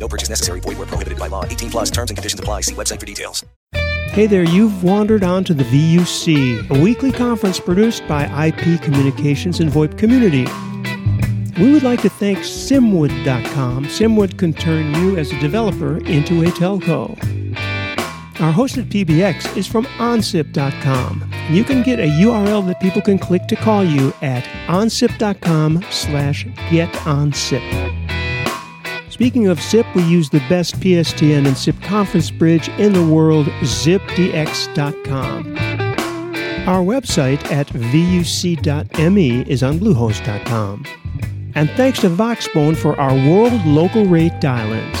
No purchase necessary. Void where prohibited by law. 18 plus terms and conditions apply. See website for details. Hey there, you've wandered onto the VUC, a weekly conference produced by IP Communications and VoIP Community. We would like to thank Simwood.com. Simwood can turn you as a developer into a telco. Our hosted PBX is from OnSip.com. You can get a URL that people can click to call you at OnSip.com slash GetOnSip. Speaking of SIP, we use the best PSTN and SIP conference bridge in the world, zipdx.com. Our website at vuc.me is on bluehost.com. And thanks to Voxbone for our world local rate dial-ins.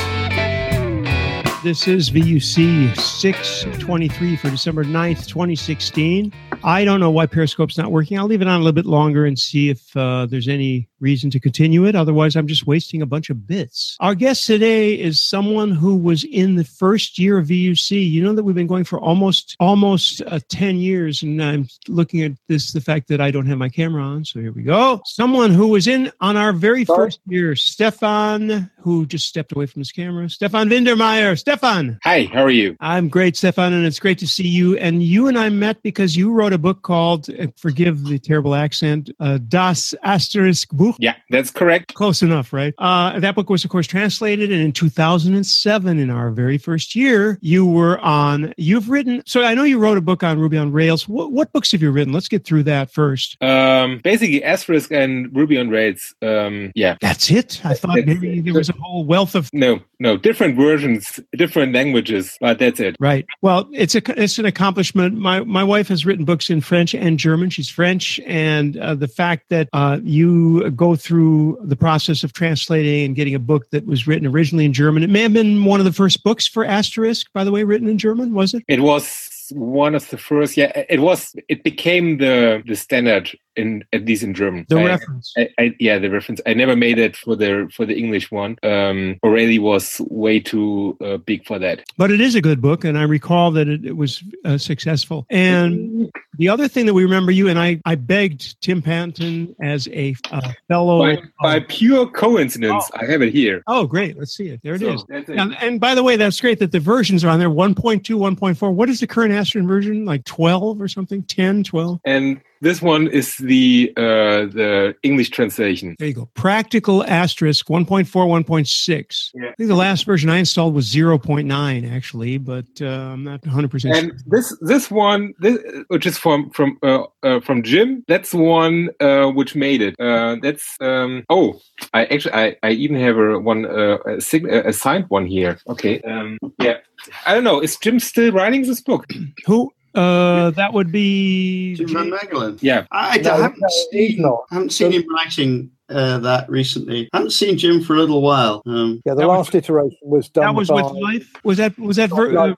This is VUC 623 for December 9th, 2016. I don't know why Periscope's not working. I'll leave it on a little bit longer and see if uh, there's any reason to continue it. Otherwise, I'm just wasting a bunch of bits. Our guest today is someone who was in the first year of VUC. You know that we've been going for almost almost uh, 10 years, and I'm looking at this the fact that I don't have my camera on. So here we go. Someone who was in on our very Sorry? first year, Stefan, who just stepped away from his camera. Stefan Wintermeyer. Stefan. Hi, how are you? I'm great, Stefan, and it's great to see you. And you and I met because you wrote a book called, uh, forgive the terrible accent, uh, Das Asterisk Buch. Yeah, that's correct. Close enough, right? Uh, that book was, of course, translated. And in 2007, in our very first year, you were on, you've written, so I know you wrote a book on Ruby on Rails. What, what books have you written? Let's get through that first. Um, basically, Asterisk and Ruby on Rails. Um, yeah. That's it. I thought maybe there was a whole wealth of No, no, different versions, different languages, but that's it. Right. Well, it's a it's an accomplishment. My my wife has written books in French and German. She's French, and uh, the fact that uh, you go through the process of translating and getting a book that was written originally in German. It may have been one of the first books for Asterisk, by the way, written in German. Was it? It was one of the first. Yeah, it was. It became the the standard in at least in German. The I- reference. I, I, yeah, the reference. I never made it for the for the English one. Um, O'Reilly was way too uh, big for that. But it is a good book, and I recall that it, it was uh, successful. And the other thing that we remember you and I, I begged Tim Panton as a uh, fellow. By, by pure coincidence, I have it here. Oh, great! Let's see it. There it So, is. it. And, and by the way, that's great that the versions are on there 1.2, 1.4. What is the current Astron version? Like 12 or something? 10, 12? And this one is the uh, the English translation. There you go. Practical asterisk 1.4, 1.6. Yeah. I think the last version I installed was 0.9 actually, but uh, I'm not 100% sure. And this this one, this, which is from from uh, uh, from Jim, that's one uh, which made it. Uh, that's um, oh, I actually I, I even have a one uh, a, sig- a signed one here. Okay, um, yeah. I don't know. Is Jim still writing this book? Who? Uh, that would be. Jim Van Meggelen. Yeah. I, I No, haven't no, seen, not. I haven't seen him writing uh, that recently. I haven't seen Jim for a little while. Um, Yeah, the That was- last iteration was done. That was by, with Leif? Was that, was that, ver- uh,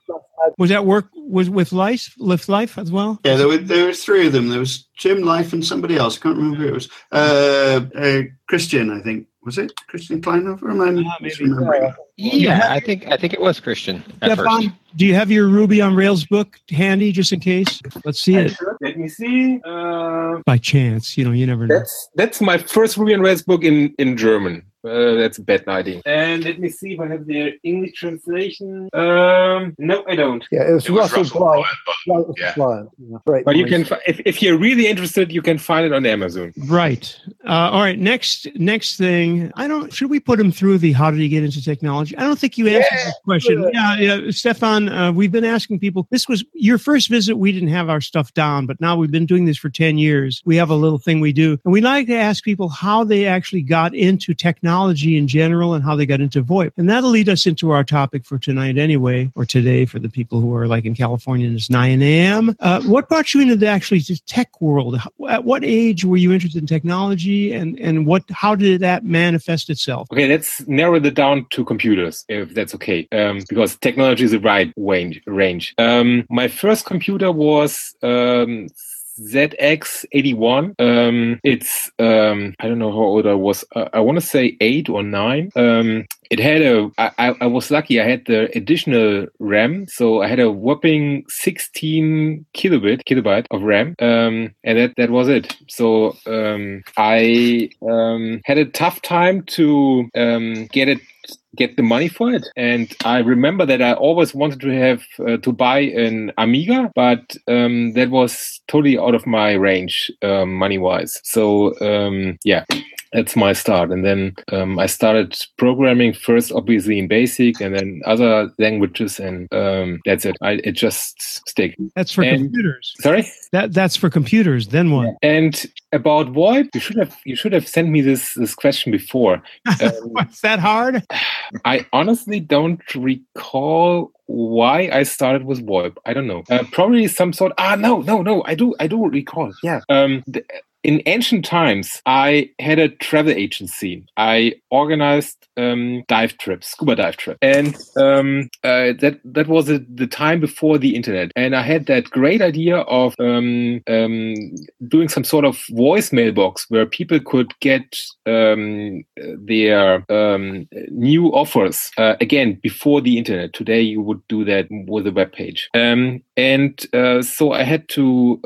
was that work, was with Leif, Lift Leif as well? yeah, there were there were three of them. There was Jim Leif and somebody else. I can't remember who it was. Uh, uh, Christian, I think. Was it Christian Kleinhofer? Am I maybe. misremembering? Yeah, I think I think it was Christian. Stefan, do you have your Ruby on Rails book handy just in case? Let's see it. Let me see. Uh, By chance, you know, you never know. that's that's my first Ruby on Rails book in in German. Uh, that's a bad lighting. And let me see if I have the English translation. Um, no, I don't. Yeah, it was, It was Russell, Russell Bryant. Bryant, Russell yeah. Bryant, yeah. Great But you can, if, if you're really interested, you can find it on Amazon. Right. Uh, all right. Next, next thing. I don't. Should we put him through the how did he get into technology? I don't think you answered this question. Yeah, yeah. Stefan, uh, we've been asking people. This was your first visit. We didn't have our stuff down, but now we've been doing this for ten years. We have a little thing we do, and we like to ask people how they actually got into technology in general and how they got into VoIP. And that'll lead us into our topic for tonight anyway, or today for the people who are like in California and it's 9 a.m. Uh, what brought you into the actually the tech world? At what age were you interested in technology and, and what how did that manifest itself? Okay, let's narrow it down to computers, if that's okay, um, because technology is a wide range. range. Um, my first computer was um, ZX81. Um, it's um, I don't know how old I was. Uh, I want to say eight or nine. Um, it had a. I, I was lucky. I had the additional RAM, so I had a whopping 16 kilobit kilobyte of RAM, um, and that that was it. So um, I um, had a tough time to um, get it get the money for it. And I remember that I always wanted to have uh, to buy an Amiga, but um, that was totally out of my range um, money wise. So um, yeah that's my start. And then um, I started programming first, obviously in BASIC, and then other languages, and um, that's it. I, it just stick. That's for And- computers. Sorry. That that's for computers. Then what? And about VoIP, you should have you should have sent me this this question before. Um, What's that hard? I honestly don't recall why I started with VoIP. I don't know. Uh, probably some sort. Ah, no, no, no. I do. I do recall. Yeah. Um, the, in ancient times, I had a travel agency. I organized um, dive trips, scuba dive trips, and um, uh, that that was a, the time before the internet. And I had that great idea of um, um, doing some sort of voice mailbox where people could get um, their um, new offers uh, again before the internet. Today, you would do that with a web page. And uh, so I had to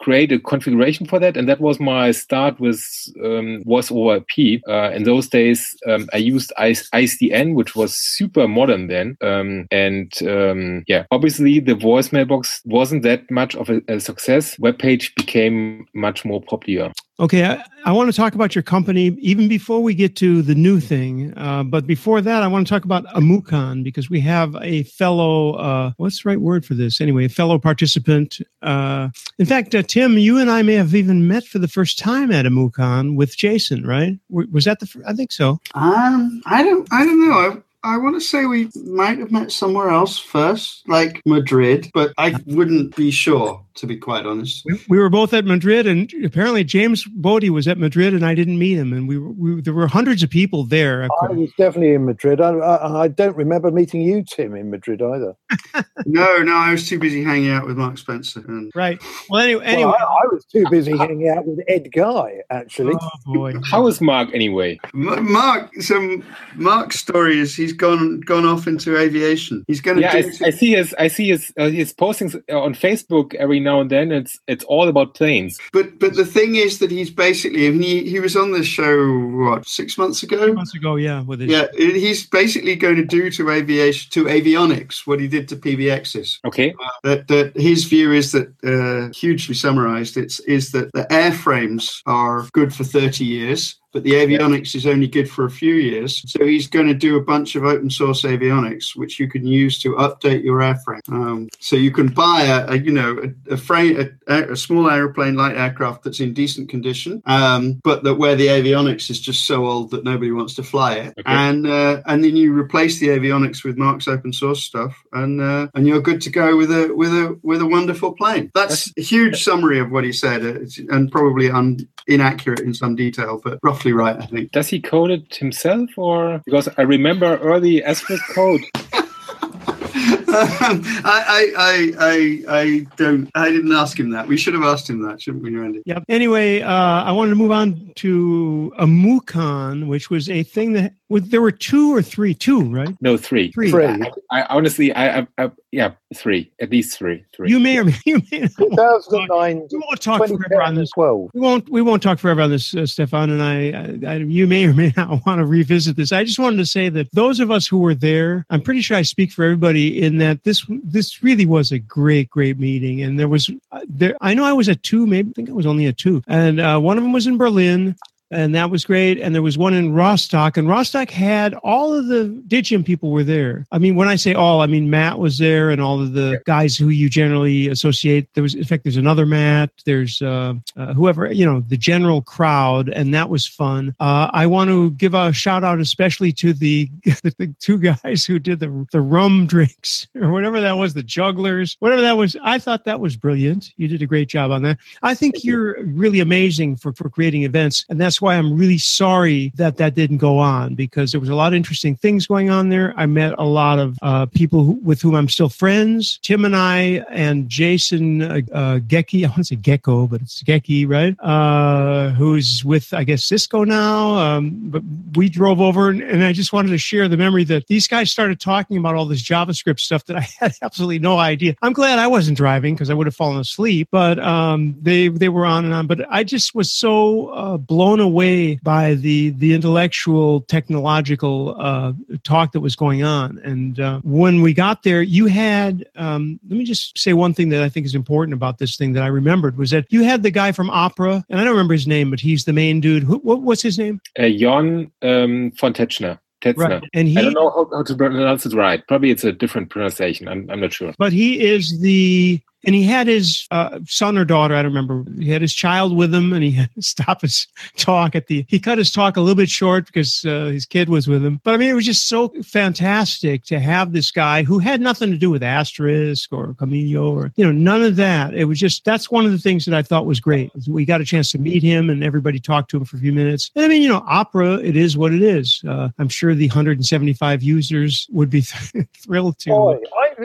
create a configuration for that, and that was my start with um, voice over IP. Uh, in those days, um, I used IC- ISDN, which was super modern then, um, and um, yeah, obviously the voicemail box wasn't that much of a, a success. Web page became much more popular. Okay, I, I want to talk about your company even before we get to the new thing. Uh, but before that, I want to talk about AMOOCON because we have a fellow, uh, what's the right word for this? Anyway, a fellow participant. Uh, in fact, uh, Tim, you and I may have even met for the first time at AMOOCON with Jason, right? Was that the? fir- I think so. Um, I don't, I don't know. I, I want to say we might have met somewhere else first, like Madrid, but I wouldn't be sure, to be quite honest. We, we were both at Madrid, and apparently James Bodie was at Madrid, and I didn't meet him. And we, were, we there were hundreds of people there. I was definitely in Madrid. I, I, I don't remember meeting you, Tim, in Madrid either. No, no, I was too busy hanging out with Mark Spencer. And Right. Well, anyway, anyway. Well, I, I was too busy hanging out with Ed Guy, actually. Oh boy. How is Mark anyway? M- Mark, so Mark's story is he's gone gone off into aviation. He's going to Yeah, do. I, I see his I see his uh, his postings on Facebook every now and then. It's it's all about planes. but but the thing is that he's basically, and he he was on this show what six months ago. Six months ago, yeah, with his Yeah, he's basically going to do to aviation to avionics what he did to PBXs. Okay. that, that his view is that uh, hugely summarized it's is that the airframes are good for 30 years but the avionics is only good for a few years. So he's going to do a bunch of open source avionics which you can use to update your airframe. Um, so you can buy a, a you know a, a frame a, a small aeroplane light aircraft that's in decent condition um, but that where the avionics is just so old that nobody wants to fly it. Okay. and uh, and then you replace the avionics with Mark's open source stuff and uh, and you're good to go with a with a with a wonderful plane. That's a huge summary of what he said. It's, and probably un, inaccurate in some detail but roughly right I think Does he code it himself or because I remember early Asterisk code. I, I, I, I, I don't. I didn't ask him that. We should have asked him that, shouldn't we, Randy? Yep. Anyway, uh, I wanted to move on to a Mukon, which was a thing that with there were two or three, two, right? No, three. Three. Three. I, I honestly, I, I, I, yeah, three, at least three. Three. You may or may, you may not want- 2009, we won't talk forever on this. 2012. We won't. We won't talk forever on this, uh, Stefan and I, I, I. You may or may not want to revisit this. I just wanted to say that those of us who were there, I'm pretty sure I speak for everybody in that this this really was a great, great meeting. And there was uh, there. I know I was at two, maybe I think I was only at two, and uh, one of them was in Berlin. And that was great. And there was one in Rostock, and Rostock had all of the Digium people were there. I mean, when I say all, I mean Matt was there, and all of the guys who you generally associate. There was, in fact, there's another Matt. There's uh, uh, whoever you know, the general crowd, and that was fun. Uh, I want to give a shout out, especially to the the two guys who did the the rum drinks or whatever that was, the jugglers, whatever that was. I thought that was brilliant. You did a great job on that. I think you're really amazing for for creating events, and that's why I'm really sorry that that didn't go on because there was a lot of interesting things going on there. I met a lot of uh, people who, with whom I'm still friends. Tim and I and Jason uh, uh, Gecki, I want to say Gecko, but it's Gecki, right? Uh, who's with I guess Cisco now. Um, but we drove over, and, and I just wanted to share the memory that these guys started talking about all this JavaScript stuff that I had absolutely no idea. I'm glad I wasn't driving because I would have fallen asleep. But um, they they were on and on. But I just was so uh, blown away by the the intellectual, technological uh, talk that was going on. And uh, when we got there, you had um, let me just say one thing that I think is important about this thing that I remembered was that you had the guy from Opera, and I don't remember his name, but he's the main dude. Who, what, what's his name? Uh, Jon um, von Tetzchner. Tetzner. Right. And he, I don't know how, how to pronounce it right. Probably it's a different pronunciation. I'm, I'm not sure. but he is the and he had his uh, son or daughter i don't remember he had his child with him and he had to stop his talk at the he cut his talk a little bit short because uh, his kid was with him. But i mean it was just so fantastic to have this guy who had nothing to do with asterisk or Kamailio or you know none of that. It was just that's one of the things that i thought was great. We got a chance to meet him and everybody talked to him for a few minutes. And i mean you know opera it is what it is. Uh, i'm sure the 175 users would be thrilled to Boy,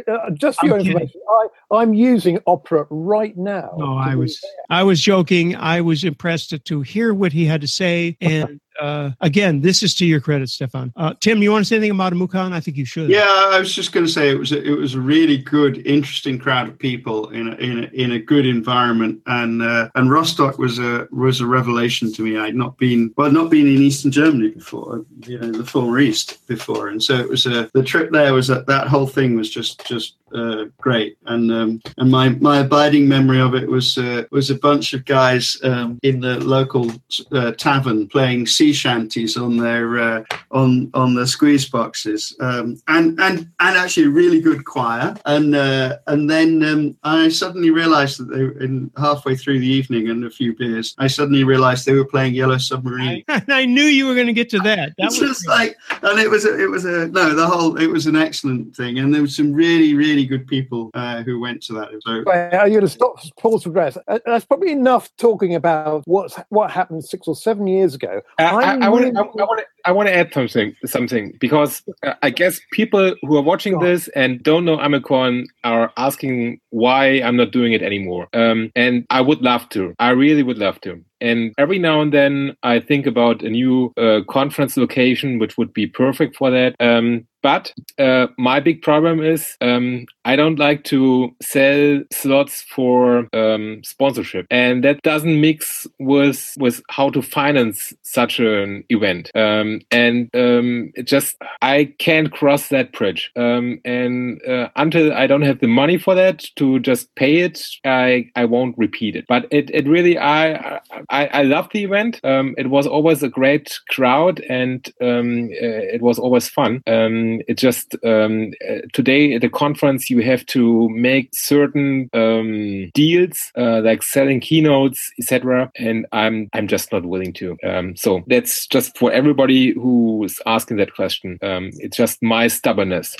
uh, just for I'm your kidding. information, I, I'm using Opera right now. No, I was there. I was joking. I was impressed to, to hear what he had to say. And uh, again, this is to your credit, Stefan. Uh, Tim, you want to say anything about AMOOCON? I think you should. Yeah, I was just going to say it was a, it was a really good, interesting crowd of people in a, in a, in a good environment, and uh, and Rostock was a was a revelation to me. I'd not been well, not been in Eastern Germany before, you know, the former East before, and so it was a the trip there was that that whole thing was just just uh, great, and um, and my my abiding memory of it was uh, was a bunch of guys um, in the local uh, tavern playing sea shanties on their uh, on on the squeeze boxes, um, and and and actually a really good choir, and uh, and then um, I suddenly realised that they were in halfway through the evening and a few beers, I suddenly realised they were playing Yellow Submarine. I, I knew you were going to get to that. That It's was just like, and it was, a, it was a no, the whole, it was an excellent thing, and there was some really, really good people uh, who went to that. So Right, are you going to stop? Pause for breath. Uh, That's probably enough talking about what's what happened six or seven years ago. Uh, I want to. I want to. I want to add something. Something because uh, I guess people who are watching this and don't know AMOOCON are asking why I'm not doing it anymore. Um, and I would love to. I really would love to. And every now and then I think about a new uh, conference location, which would be perfect for that. Um, but uh, my big problem is um, I don't like to sell slots for um, sponsorship, and that doesn't mix with with how to finance such an event. Um, and um, just I can't cross that bridge. Um, and uh, until I don't have the money for that to just pay it, I I won't repeat it. But it it really I I, I love the event. Um, it was always a great crowd, and um, uh, it was always fun. Um, it just um, uh, today at the conference you have to make certain um, deals uh, like selling keynotes, etc. And I'm I'm just not willing to. Um, so that's just for everybody who's asking that question. Um, it's just my stubbornness.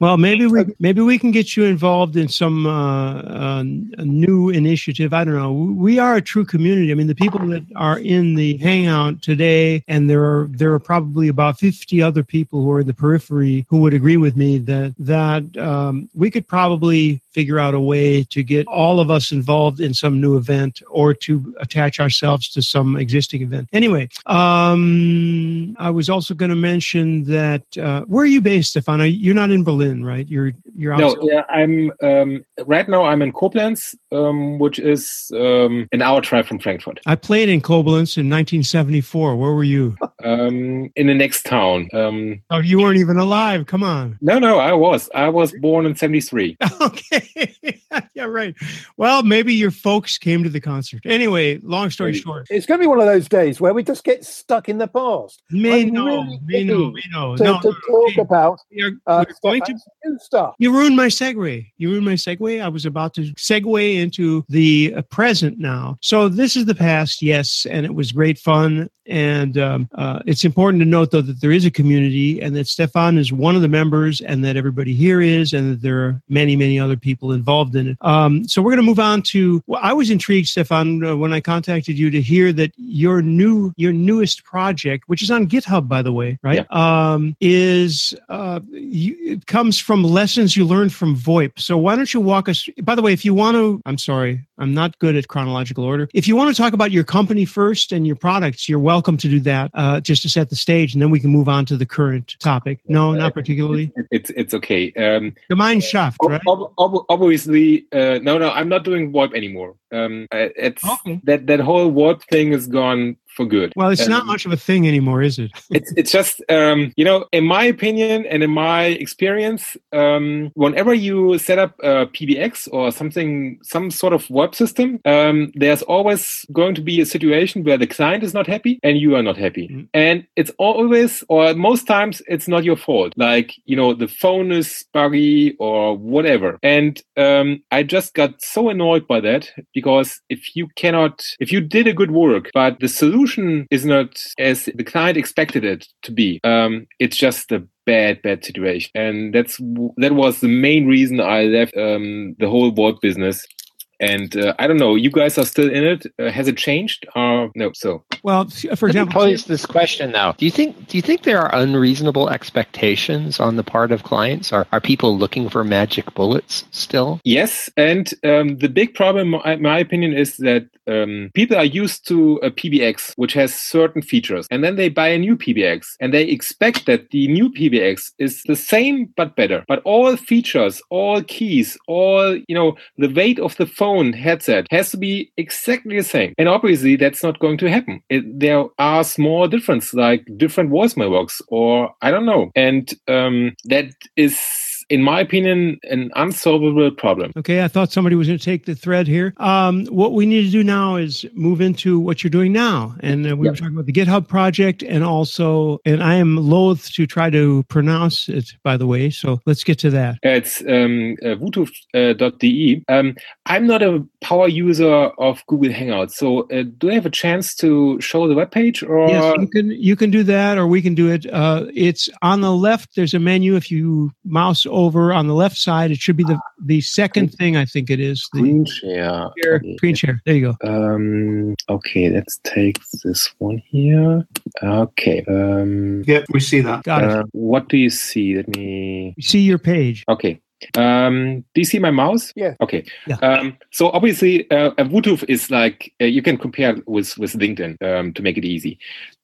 Well, maybe we maybe we can get you involved in some uh, uh, new initiative. I don't know. We are a true community. I mean, the people that are in the hangout today, and there are there are probably about fifty other people who are in the periphery who would agree with me that that um, we could probably figure out a way to get all of us involved in some new event or to attach ourselves to some existing event. Anyway, um, I was also going to mention that uh, where are you based, Stefano? You're not in Berlin, right? You're you're No, outside. yeah, I'm um, right now. I'm in Koblenz, um, which is um, an hour drive from Frankfurt. I played in Koblenz in 1974. Where were you? Um, in the next town. Um, Oh, you weren't even alive. Come on. no, no, I was. I was born in '73. Okay. yeah, right. Well, maybe your folks came to the concert. Anyway, long story Maybe. short, It's going to be one of those days where we just get stuck in the past. may I'm know, really may know, itching may know. To, No, to no, talk hey, about we are- uh, we're going to Stefan's new stuff. You ruined my segue. You ruined my segue. I was about to segue into the present now. So this is the past, yes, and it was great fun. And um, uh, it's important to note, though, that there is a community and that Stefan is one of the members and that everybody here is and that there are many, many other people involved in it. Um, so we're going to move on to, well, I was intrigued, Stefan, uh, when I contacted you to hear that your new, your newest project, which is on GitHub, by the way, right, um, is, uh, you, it comes from lessons you learned from VoIP. So why don't you walk us, by the way, if you want to, I'm sorry, I'm not good at chronological order. If you want to talk about your company first and your products, you're welcome to do that uh, just to set the stage, and then we can move on to the current topic. No, not particularly. It's it's okay. Um, Gemeinschaft, ob- right? ob- ob- obviously, uh, no, no, I'm not doing VoIP anymore. Um, uh, it's Okay. that that whole VoIP thing is gone for good. Well, it's not much of a thing anymore, is it? it's it's just um, you know in my opinion and in my experience um, whenever you set up a pbx or something some sort of web system um, there's always going to be a situation where the client is not happy and you are not happy Mhm. and it's always or most times it's not your fault like you know the phone is buggy or whatever and um, i just got so annoyed by that because if you cannot if you did a good work but the solution is not as the client expected it to be. Um, it's just a bad bad situation. And that's that was the main reason i left um, the whole VoIP business and uh, i don't know you guys are still in it uh, has it changed uh, no so Well, for Let me example, pose this question now. Do you think do you think there are unreasonable expectations on the part of clients? Are are people looking for magic bullets still? Yes, and um, the big problem, in my opinion, is that um, people are used to a PBX which has certain features, and then they buy a new PBX, and they expect that the new PBX is the same but better. But all features, all keys, all you know, the weight of the phone headset has to be exactly the same, and obviously that's not going to happen. It, there are small differences, like different voicemail box, or I don't know, and um, that is in my opinion, an unsolvable problem. Okay, I thought somebody was going to take the thread here. Um, what we need to do now is move into what you're doing now, and uh, we were talking about the GitHub project, and also, and I am loath to try to pronounce it, by the way. So let's get to that. It's um, uh, vutuv.de. Um, I'm not a power user of Google Hangouts, so uh, do I have a chance to show the webpage? Or yes, you can you can do that, or we can do it. Uh, it's on the left. There's a menu. If you mouse over on the left side, it should be the the second thing. I think it is the screen share? share, screen share. There you go. Um, okay, let's take this one here. Okay. Um, Yep, we see that. Got it. uh, what do you see? Let me. You see your page. Okay. Um, do you see my mouse? Yeah. Okay. Yeah. Um, so obviously, uh, a Vutuv is like uh, you can compare with with LinkedIn um, to make it easy.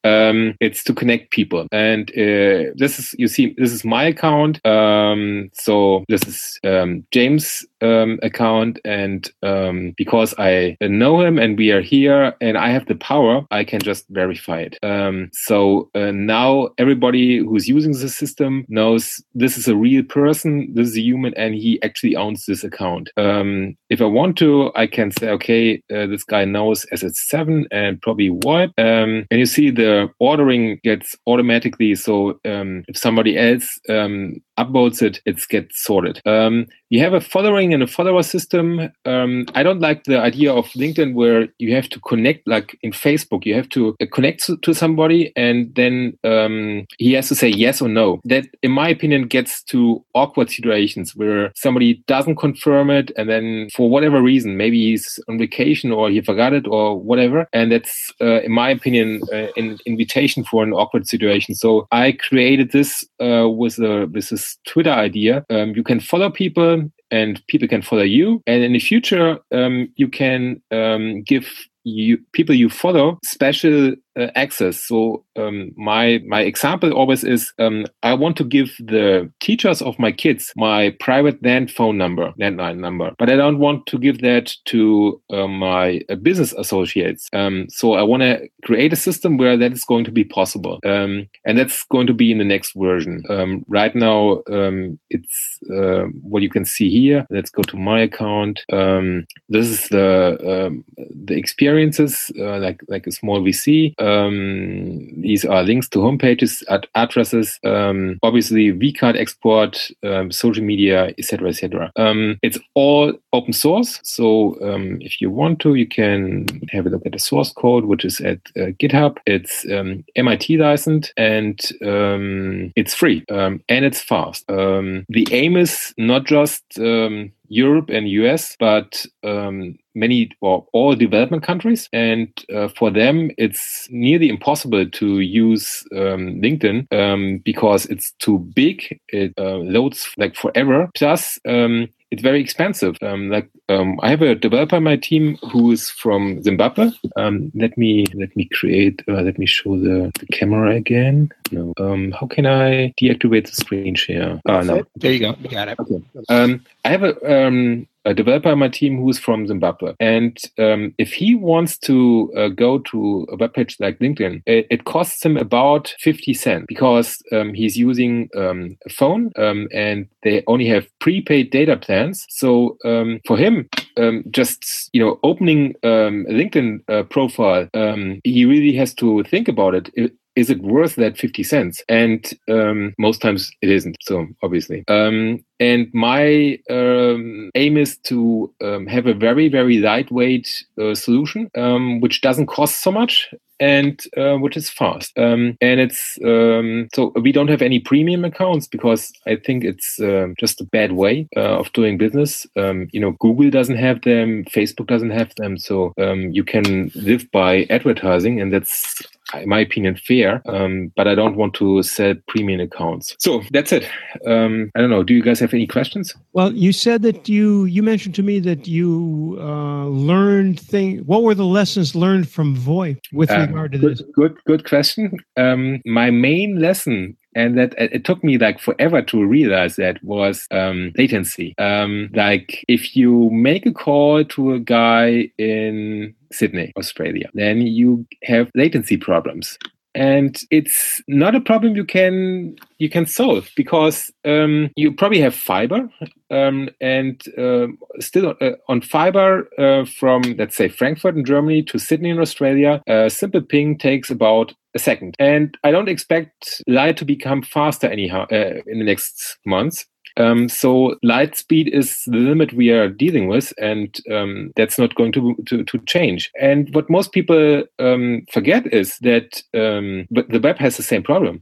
Um, it's to connect people, and uh, this is you see this is my account. Um, so this is um, James' um, account, and um, because I know him and we are here, and I have the power, I can just verify it. Um, so uh, now everybody who's using the system knows this is a real person, this is a human, and he actually owns this account. If I want to, I can say, okay, uh, this guy knows SS7 and probably what. And you see the ordering gets automatically. So um, if somebody else um, upvotes it, it gets sorted. Um, you have a following and a follower system. Um, I don't like the idea of LinkedIn where you have to connect, like in Facebook, you have to uh, connect to, somebody and then um, he has to say yes or no. That, in my opinion, gets to awkward situations where somebody doesn't confirm it and then for whatever reason, maybe he's on vacation or he forgot it or whatever. And that's, uh, in my opinion, uh, invitation for an awkward situation. So I created this uh, with, a, with this Twitter idea. Um, you can follow people and people can follow you. And in the future, um, you can um, give you people you follow special uh, access. So um, my my example always is um, I want to give the teachers of my kids my private land phone number, landline number, but I don't want to give that to uh, my uh, business associates. Um, so I want to create a system where that is going to be possible, um, and that's going to be in the next version. Um, right now, um, it's uh, what you can see here. Let's go to my account. this is the the experiences uh, like like a small VC. Um, these are links to homepages, ad- addresses, um, obviously vCard export, um, social media, etc., etc. Um, it's all open source, so um, if you want to, you can have a look at the source code, which is at uh, GitHub. It's MIT um, licensed and it's free and it's fast. the aim is not just Europe and US, but um, many or all development countries. And uh, for them, it's nearly impossible to use um, LinkedIn um, because it's too big. It uh, loads like forever. Plus, um, it's very expensive. Um, like um, I have a developer in my team who is from Zimbabwe. Um, let me let me create. Uh, let me show the, the camera again. No. Um, how can I deactivate the screen share? Oh no. There you go. You got it. Okay. Um, I have a um, a developer on my team who's from Zimbabwe. And um, if he wants to uh, go to a web page like LinkedIn, it, it costs him about 50 cents because um, he's using um, a phone um, and they only have prepaid data plans. So um, for him, um, just you know opening a LinkedIn uh, profile, he really has to think about it is it worth that 50 cents? And um, most times it isn't. So obviously. Um, and my um, aim is to um, have a very, very lightweight uh, solution, um, which doesn't cost so much and uh, which is fast. Um, and it's so we don't have any premium accounts because I think it's uh, just a bad way uh, of doing business. You know, Google doesn't have them, Facebook doesn't have them, so you can live by advertising, and that's in my opinion, fair. Um, but I don't want to set premium accounts. So that's it. Um, I don't know. Do you guys have any questions? Well, you said that you you mentioned to me that you uh, learned thing. What were the lessons learned from VoIP with uh, regard to good, this? Good, good question. Um, my main lesson and that it took me like forever to realize that was um, latency. Um, like if you make a call to a guy in Sydney, Australia, then you have latency problems and it's not a problem you can you can solve because um, you probably have fiber um, and uh, still uh, on fiber uh, from let's say Frankfurt in Germany to Sydney in Australia, a simple ping takes about a second. And I don't expect light to become faster anyhow uh, in the next months. Um, so light speed is the limit we are dealing with, and um, that's not going to, to, to change. And what most people um, forget is that um, the web has the same problem.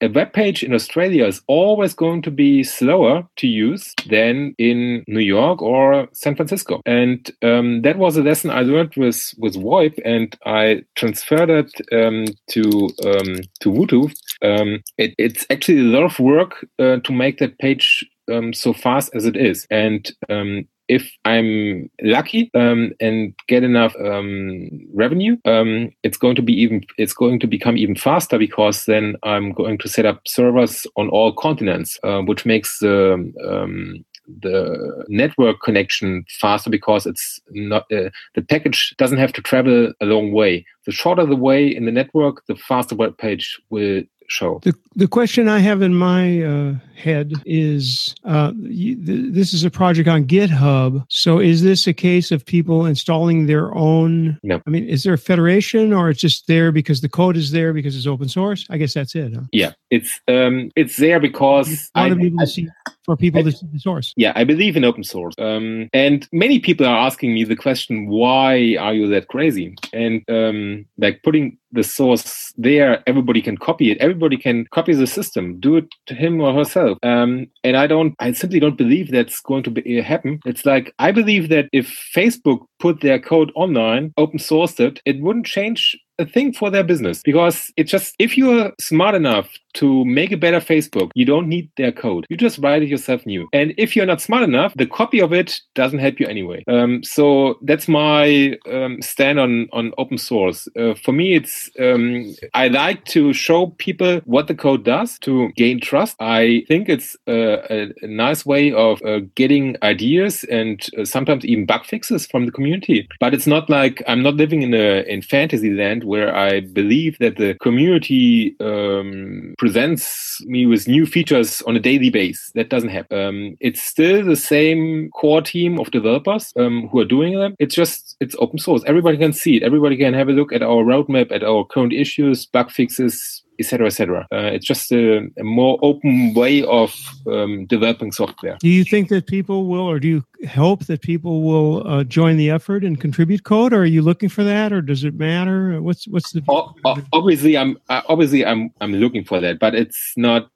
A web page in Australia is always going to be slower to use than in New York or San Francisco. And um, that was a lesson I learned with with VoIP, and I transferred it um, to um, to Vutuv. Um, it, it's actually a lot of work uh, to make that page um, so fast as it is. And um, if I'm lucky um, and get enough um, revenue, um, it's going to be even it's going to become even faster because then I'm going to set up servers on all continents, uh, which makes the um, the network connection faster because it's not uh, the package doesn't have to travel a long way. The shorter the way in the network, the faster web page will show. The, the question I have in my uh, head is uh, you, th- this is a project on GitHub. So is this a case of people installing their own? No. I mean, is there a federation or it's just there because the code is there because it's open source? I guess that's it. Huh? Yeah, it's um, it's there because I, I, see, for people I, to see the source. Yeah, I believe in open source. Um, and many people are asking me the question, why are you that crazy? And um, like putting the source there, everybody can copy it. Everybody can copy the system, do it to him or herself. Um, and I don't, I simply don't believe that's going to be, uh, happen. It's like, I believe that if Facebook put their code online, open sourced it, it wouldn't change a thing for their business because it's just if you're smart enough to make a better Facebook, you don't need their code. You just write it yourself new. And if you're not smart enough, the copy of it doesn't help you anyway. Um, so that's my um, stand on on open source. Uh, for me, it's um, I like to show people what the code does to gain trust. I think it's a, a nice way of uh, getting ideas and uh, sometimes even bug fixes from the community. But it's not like I'm not living in a in fantasy land where I believe that the community um, presents me with new features on a daily basis. That doesn't happen. Um, it's still the same core team of developers um, who are doing them. It's just it's open source. Everybody can see it. Everybody can have a look at our roadmap, at our current issues, bug fixes, etc., etc. Uh, it's just a, a, more open way of um, developing software. Do you think that people will, or do you hope that people will uh, join the effort and contribute code, or are you looking for that, or does it matter? What's what's the? O- obviously, I'm obviously I'm I'm looking for that, but it's not.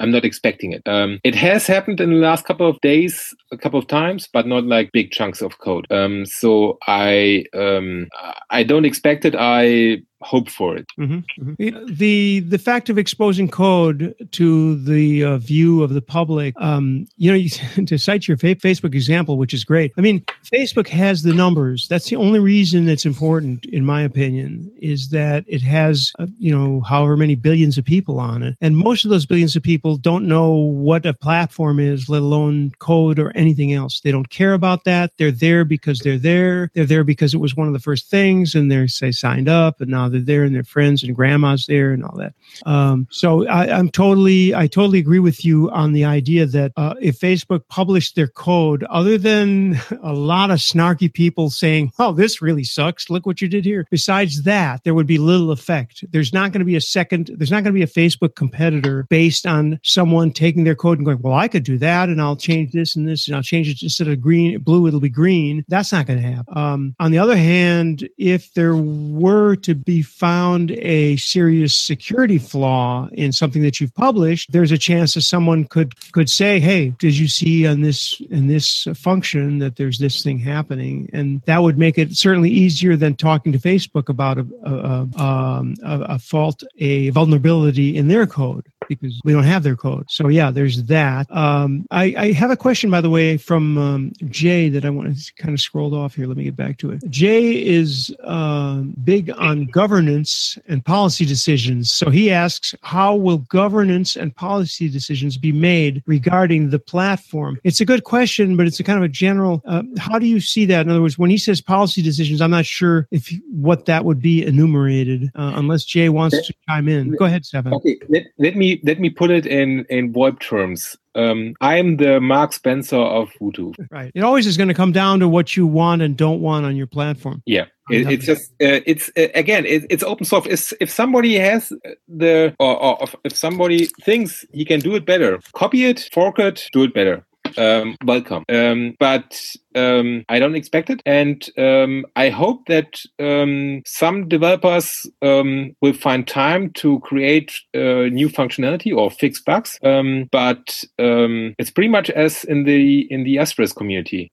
I'm not expecting it. Um, it has happened in the last couple of days, a couple of times, but not like big chunks of code. Um, so I um, I don't expect it. I hope for it. Mm-hmm, mm-hmm. The the fact of exposing code to the uh, view of the public, um, you know, you, to cite your Facebook example, which is great. I mean, Facebook has the numbers. That's the only reason it's important, in my opinion, is that it has uh, you know however many billions of people on it, and most of those billions of people don't know what a platform is, let alone code or anything else. They don't care about that. They're there because they're there. They're there because it was one of the first things, and they're say signed up, and now they're there and their friends and grandma's there and all that. Um, so I, am totally, I totally agree with you on the idea that uh, if Facebook published their code, other than a lot of snarky people saying, "Oh, this really sucks. Look what you did here." Besides that, there would be little effect. There's not going to be a second. There's not going to be a Facebook competitor based on someone taking their code and going, "Well, I could do that, and I'll change this and this, and I'll change it instead of green, blue, it'll be green." That's not going to happen. Um, on the other hand, if there were to be found a serious security flaw in something that you've published, there's a chance that someone could could say, "Hey, did you see on this in this function that there's this thing happening?" And that would make it certainly easier than talking to Facebook about a a, um, a, a fault, a vulnerability in their code because we don't have their code. So yeah, there's that. Um, I, I, have a question, by the way, from um, Jay that I want to kind of scroll off here. Let me get back to it. Jay is uh, big on governance and policy decisions. So he asks, how will governance and policy decisions be made regarding the platform? It's a good question, but it's a kind of a general. Uh, how do you see that? In other words, when he says policy decisions, I'm not sure if what that would be enumerated, uh, unless Jay wants to chime in. Go ahead, Stefan. Okay, let, let me let me put it in in VoIP terms. Um, I'm the Mark Spencer of Ubuntu. Right. It always is going to come down to what you want and don't want on your platform. Yeah. It, it's just uh, it's uh, again it, it's open source. If, if somebody has the or, or if somebody thinks he can do it better, copy it, fork it, do it better um, welcome. Um, but um, I don't expect it, and um, I hope that um, some developers um, will find time to create uh, new functionality or fix bugs. but it's pretty much as in the in the Asterisk community,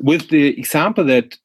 with the example that.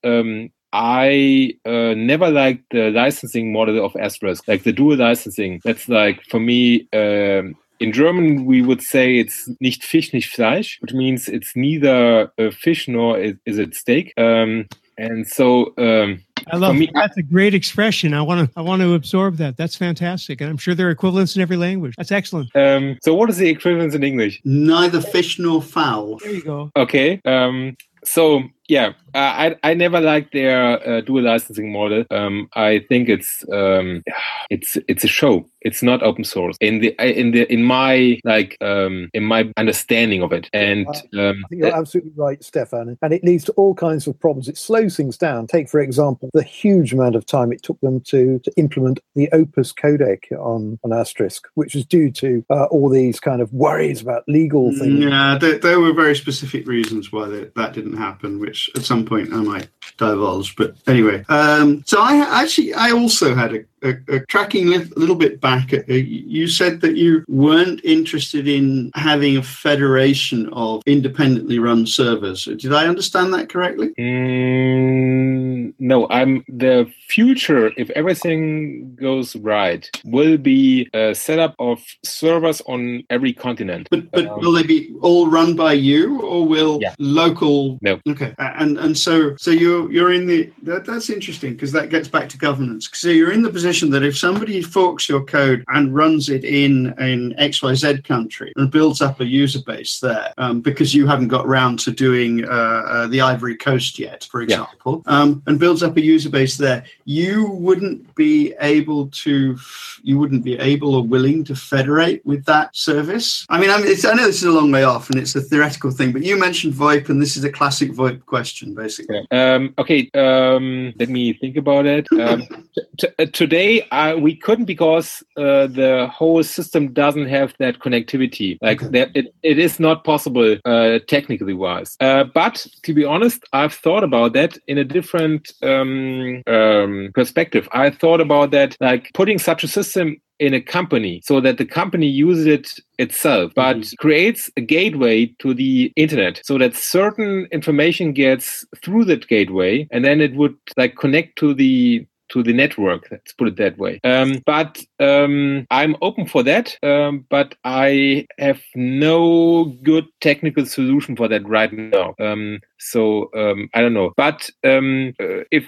I uh, never liked the licensing model of Asterisk, like the dual licensing. That's like for me um, in German, we would say it's nicht Fisch, nicht Fleisch, which means it's neither a fish nor is it steak. Um, and so, um, I love me, that's a great expression. I want to I want to absorb that. That's fantastic, and I'm sure there are equivalents in every language. That's excellent. Um, so, what is the equivalence in English? Neither fish nor fowl. There you go. Okay. Um, so yeah, uh, I I never liked their uh, dual licensing model. Um, I think it's um, it's it's a show. It's not open source in the in the in my like um, in my understanding of it. And um, I think you're absolutely right, Stefan. And it leads to all kinds of problems. It slows things down. Take for example the huge amount of time it took them to to implement the Opus codec on on Asterisk, which was due to uh, all these kind of worries about legal things. Yeah, there, there were very specific reasons why that, that didn't happen, which at some point I might divulge. But anyway, um, so I actually I also had a, a, a tracking a little bit back. Uh, you said that you weren't interested in having a federation of independently run servers. Did I understand that correctly? Mm, no, I'm the future. If everything goes right, will be a setup of servers on every continent. But but Um, will they be all run by you, or will Yeah. local? No. Okay, and and so so you're you're in the that, that's interesting because that gets back to governance. So you're in the position that if somebody forks your code and runs it in in X Y Z country and builds up a user base there, um, because you haven't got round to doing uh, uh, the Ivory Coast yet, for Yeah. example, um, and builds up a user base there, you wouldn't be able to you wouldn't be able or willing to federate with that service. I mean, I, mean it's, I know this is a long way off and it's a theoretical thing, but you mentioned VoIP, and this is a classic VoIP question, basically. Um, okay, um, let me think about it. Um, t- t- uh, today, uh, we couldn't because uh, the whole system doesn't have that connectivity. Like Okay. that, it, it is not possible uh, technically wise. Uh, but to be honest, I've thought about that in a different um, um, perspective. I thought about that, like putting such a system in a company so that the company uses it itself but creates a gateway to the internet so that certain information gets through that gateway and then it would like connect to the to the network let's put it that way. Um, but um, i'm open for that um, but i have no good technical solution for that right now. Um, so um, i don't know but um, uh, if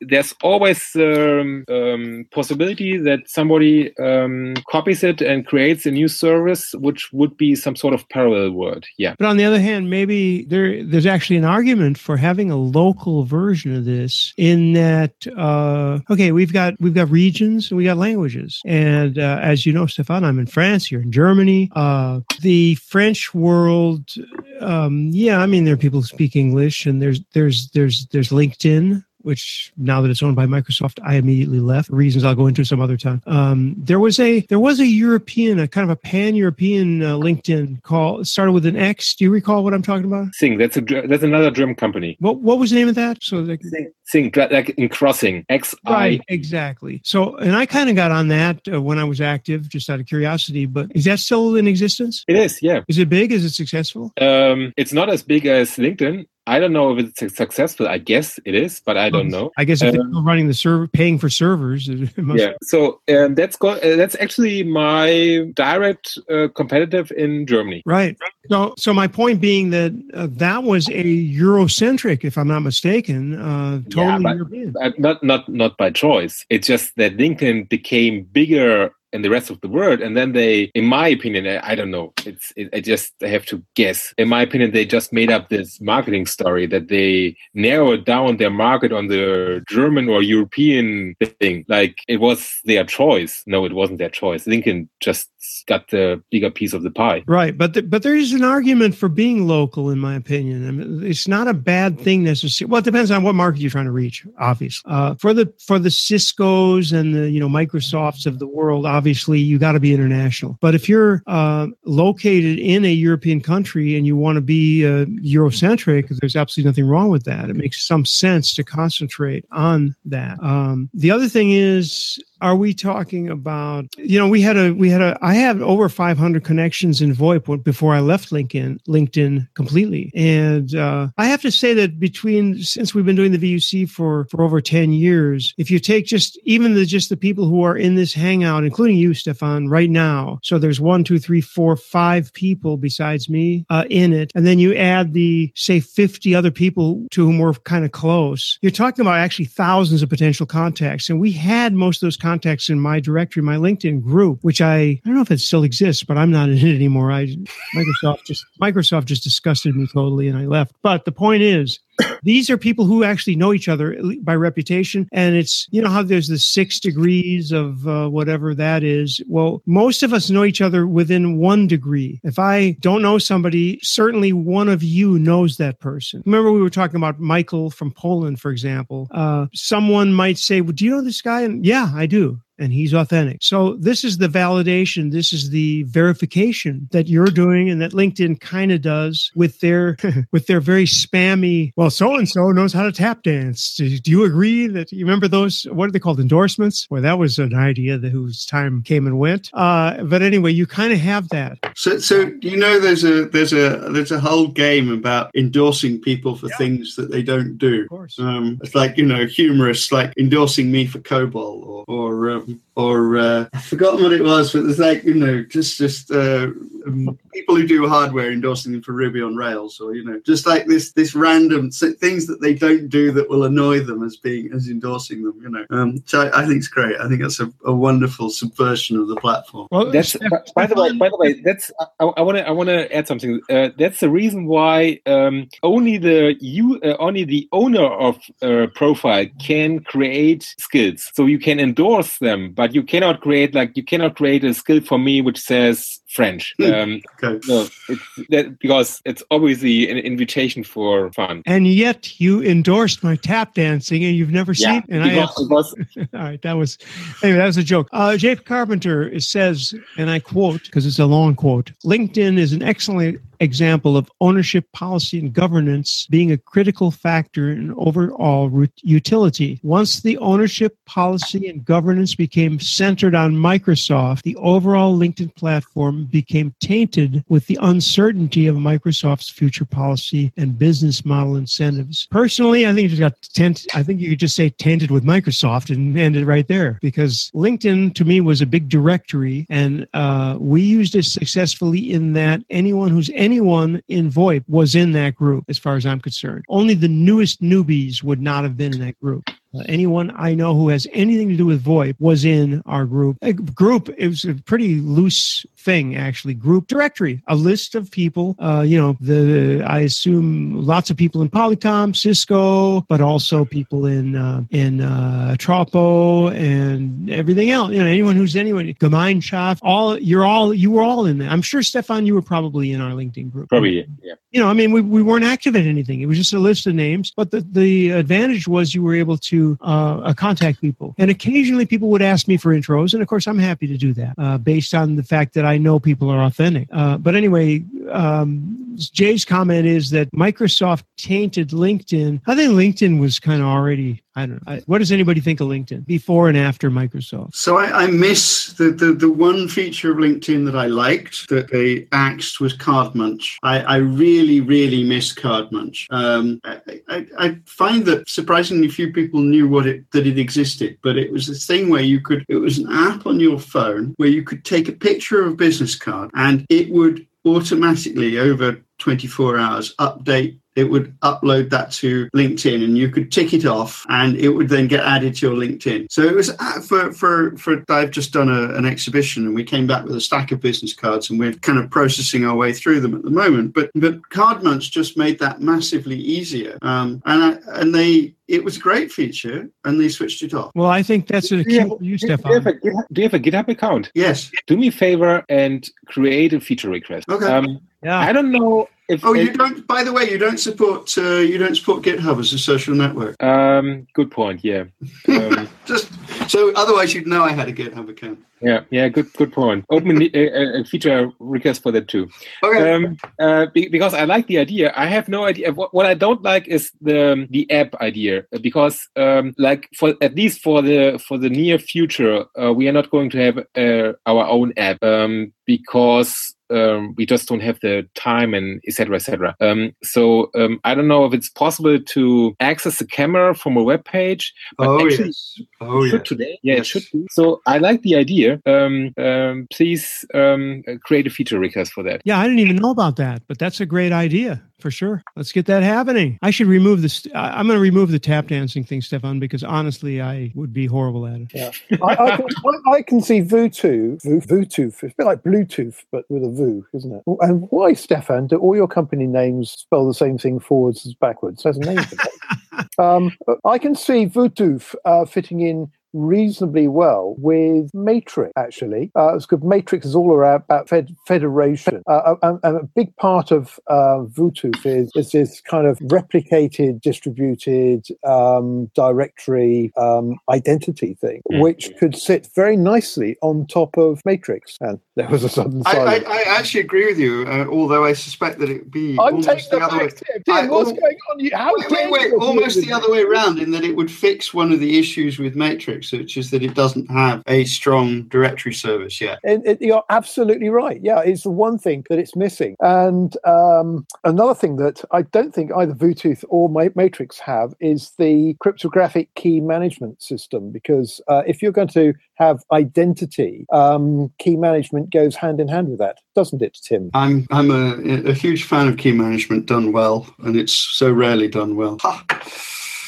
there's always um, um, possibility that somebody um, copies it and creates a new service, which would be some sort of parallel world. Yeah. But on the other hand, maybe there there's actually an argument for having a local version of this. In that, uh, okay, we've got we've got regions and we got languages, and uh, as you know, Stefan, I'm in France. You're in Germany. Uh, the French world, um, yeah, I mean, there are people who speak English, and there's there's there's there's LinkedIn which now that it's owned by Microsoft, I immediately left. Reasons I'll go into some other time. Um, there was a there was a European, a kind of a pan European uh, LinkedIn call. It started with an X. Do you recall what I'm talking about? Xing. That's a that's another German company. What what was the name of that? So like, Xing. Xing. Like in crossing. X I. right, exactly. So and I kind of got on that uh, when I was active, just out of curiosity. But is that still in existence? It is. Yeah. Is it big? Is it successful? Um, it's not as big as LinkedIn. I don't know if it's successful. I guess it is, but I don't know. I guess if they're Um, still running the server, paying for servers, Yeah. So um, that's go- uh, that's actually my direct uh, competitive in Germany. Right. So, so my point being that uh, that was a Eurocentric, if I'm not mistaken, uh, totally Yeah, but- European. Not not not by choice. It's just that LinkedIn became bigger in the rest of the world, and then they, in my opinion, I, I don't know. It's it, I just have to guess. In my opinion, they just made up this marketing story that they narrowed down their market on the German or European thing. Like it was their choice. No, it wasn't their choice. LinkedIn just got the bigger piece of the pie. Right, but the, but there is an argument for being local, in my opinion. I mean, it's not a bad thing necessarily. Well, it depends on what market you're trying to reach. Obviously, uh, for the for the Cisco's and the you know Microsofts of the world, obviously you got to be international. But if you're uh, located in a European country and you want to be uh, Eurocentric, there's absolutely nothing wrong with that. It makes some sense to concentrate on that. Um, the other thing is are we talking about you know we had a we had a i had over 500 connections in voip before i left linkedin linkedin completely and uh, i have to say that between since we've been doing the vuc for for over 10 years if you take just even the just the people who are in this hangout including you stefan right now. So there's one two three four five people besides me uh, in it. And then you add the say 50 other people to whom we're kind of close. You're talking about actually thousands of potential contacts. And we had most of those contacts in my directory my linkedin group which i i don't know if it still exists but i'm not in it anymore. I microsoft just microsoft just disgusted me totally and i left. But the point is these are people who actually know each other by reputation. And it's you know how there's the six degrees of uh, whatever that is? Well most of us know each other within one degree. If i don't know somebody certainly one of you knows that person. Remember we were talking about michael from poland for example. Uh, someone might say well, do you know this guy? And yeah i do and he's authentic. So this is the validation, this is the verification that you're doing and that LinkedIn kind of does with their with their very spammy, well, so and so knows how to tap dance. Do, do you agree that you remember those what are they called endorsements? Well, that was an idea that whose time came and went. Uh, but anyway, you kind of have that. So, so you know, there's a there's a there's a whole game about endorsing people for Yeah. things that they don't do. Of course. Um, it's like you know, humorous, like endorsing me for COBOL or or um, or uh, I've forgotten what it was, but it's like you know, just just uh, um, people who do hardware endorsing them for Ruby on Rails, or you know, just like this this random s- things that they don't do that will annoy them as being as endorsing them. You know, um, so I, I think it's great. I think that's a, a wonderful subversion of the platform. Well, That's Steph- by the way. By the way, that's I want to I want to add something. Uh, that's the reason why um, only the you uh, only the owner of uh, profile can create skills. So you can endorse them, but you cannot create like you cannot create a skill for me which says French. Hmm. Um, Okay. no, it's that because it's obviously an invitation for fun. and yet you endorsed my tap dancing and you've never Yeah, seen and I because it All right, that was anyway. That was a joke. Uh, Jay Carpenter says, and I quote because it's a long quote: "LinkedIn is an excellent example of ownership policy and governance being a critical factor in overall utility. Once the ownership policy and governance became centered on Microsoft, the overall LinkedIn platform became tainted with the uncertainty of Microsoft's future policy and business model incentives. Personally, I think it just got tainted. I think you could just say tainted with Microsoft and end it right there because LinkedIn to me was a big directory and uh, we used it successfully in that anyone who's anyone in VoIP was in that group as far as I'm concerned. Only the newest newbies would not have been in that group. Uh, anyone I know who has anything to do with VoIP was in our group. A group, it was a pretty loose thing, actually. Group directory, a list of people. Uh, you know, the I assume lots of people in Polycom, Cisco, but also people in uh, in uh, Tropo and everything else. You know, anyone who's anyone, Gemeinschaft, all you're all you were all in there. I'm sure Stefan, you were probably in our LinkedIn group probably yeah. you know, I mean, we, we weren't active in anything. It was just a list of names. But the, the advantage was you were able to uh, uh, contact people. And occasionally people would ask me for intros. And of course, I'm happy to do that uh, based on the fact that I know people are authentic. Uh, but anyway, um, Jay's comment is that Microsoft tainted LinkedIn. I think LinkedIn was kind of already, I don't know. I, what does anybody think of LinkedIn before and after Microsoft? So I, I miss the, the, the one feature of LinkedIn that I liked that they axed was Card Munch. I, I really, really miss Card Munch. Um, I, I, find that surprisingly few people knew what it that it existed, but it was this thing where you could it was an app on your phone where you could take a picture of a business card and it would automatically over 24 hours update it would upload that to LinkedIn and you could tick it off and it would then get added to your LinkedIn. So it was uh, for, for, for I've just done a, an exhibition and we came back with a stack of business cards and we're kind of processing our way through them at the moment. But, but Card Munch just made that massively easier. Um, and, I, and they, it was a great feature and they switched it off. Well, I think that's a Do key you, have, do you have Stefan. a GitHub, do you have a GitHub account? Yes. Do me a favor and create a feature request. Okay. Um, Yeah. I don't know if. Oh, you don't, by the way, you don't support, uh, you don't support GitHub as a social network. Um, good point. Yeah. Um, Just so otherwise you'd know I had a GitHub account. Yeah. Yeah. Good. Good point. Open a, a, a feature request for that too. Okay. Um, uh, be, because I like the idea. I have no idea. What, what I don't like is the the app idea. Because um, like for at least for the for the near future, uh, we are not going to have uh, our own app um, because um, we just don't have the time and etc etc um, so um, i don't know if it's possible to access the camera from a web page but oh, actually yes. Oh, should yes. today yeah Yes. it should be so i like the idea um, um, please um, create a feature request for that Yeah, I didn't even know about that, but that's a great idea for sure. Let's get that happening. I should remove this. I- I'm going to remove the tap dancing thing, Stefan, because honestly, I would be horrible at it. I, I, can, I, I can see Vu, Vutuv, it's a bit like Bluetooth, but with a Vu, isn't it? And why, Stefan, do all your company names spell the same thing forwards as backwards? There's a name for that. um, I can see Vutuv uh, fitting in reasonably well with Matrix, actually. Uh, it's good. Matrix is all around about fed, federation. Uh, and, and, a big part of uh, Vutuv is, is this kind of replicated, distributed um, directory um, identity thing, mm. which could sit very nicely on top of Matrix. And there was a sudden silence. I, I, I actually agree with you, uh, although I suspect that it would be I'm almost the other way. Tim, Tim, what's going on? How wait, wait, wait, almost the other way around in that it would fix one of the issues with Matrix, which is that it doesn't have a strong directory service yet. And, and you're absolutely right. Yeah, it's the one thing that it's missing. And um, another thing that I don't think either Vutuv or Matrix have is the cryptographic key management system. Because uh, if you're going to have identity, um, key management goes hand in hand with that, doesn't it, Tim? I'm I'm a, a huge fan of key management done well, and it's so rarely done well. Ha.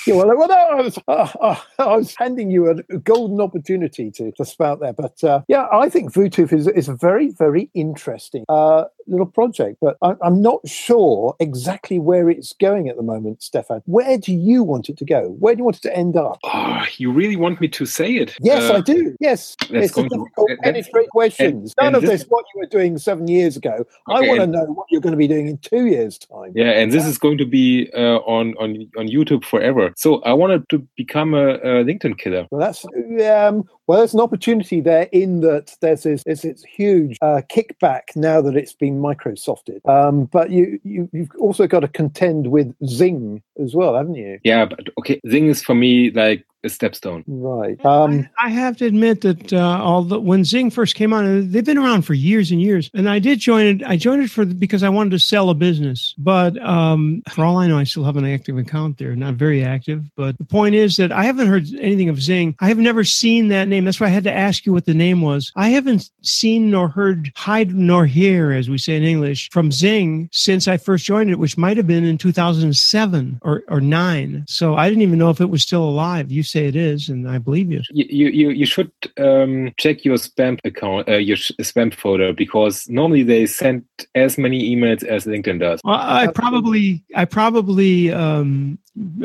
Yeah, well, well I, was, uh, I was handing you a golden opportunity to, to spout there. But uh, yeah, I think Vutuv is, is a very, very interesting uh, little project. But I, am not sure exactly where it's going at the moment, Stefan. Where do you want it to go? Where do you want it to end up? Oh, you really want me to say it? Yes, I uh, do. Yes. It's a difficult, to, questions. And, None and of this, this what you were doing seven years ago. Okay, I want to know what you're going to be doing in two years' time. Yeah, and this is going to be uh, on, on, on YouTube forever. So I wanted to become a, a LinkedIn killer. Well, that's um, well, there's an opportunity there in that there's this, this, this huge uh, kickback now that it's been Microsofted. Um, but you, you you've also got to contend with Xing as well, haven't you? Yeah, but okay, Xing is for me like a stepstone. Right. Um, I, I, have to admit that uh, all the, when Xing first came on, they've been around for years and years. And I did join it. I joined it for because I wanted to sell a business. But um, for all I know, I still have an active account there. Not very active. But the point is that I haven't heard anything of Xing. I have never seen that name. That's why I had to ask you what the name was. I haven't seen nor heard hide nor hear, as we say in English, from Xing since I first joined it, which might have been in 2007 or, or 9. So I didn't even know if it was still alive. You say it is, and I believe you. You you, you should um, check your spam account, uh, your spam folder, because normally they send as many emails as LinkedIn does. Well, I probably I probably um,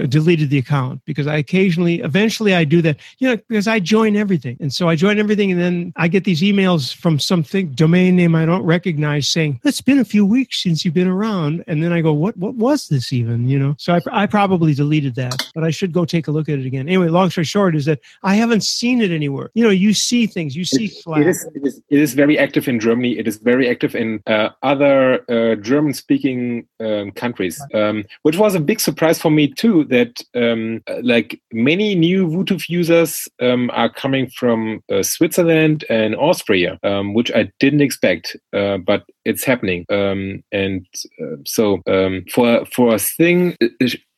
deleted the account because I occasionally, eventually, I do that. You know, because I join everything, and so I join everything, and then I get these emails from something domain name I don't recognize saying it's been a few weeks since you've been around, and then I go, what What was this even? You know, so I, I probably deleted that, but I should go take a look at it again. Anyway, long story short is that I haven't seen it anywhere. You know, you see things, you see Slack. It is, it is, it is very active in Germany. It is very active in uh, other uh, German-speaking um, countries, um, which was a big surprise for me too. That um, like many new Vutuv users um, are coming from uh, Switzerland and Austria, um, which I didn't expect, uh, but it's happening. Um, and uh, so for for a thing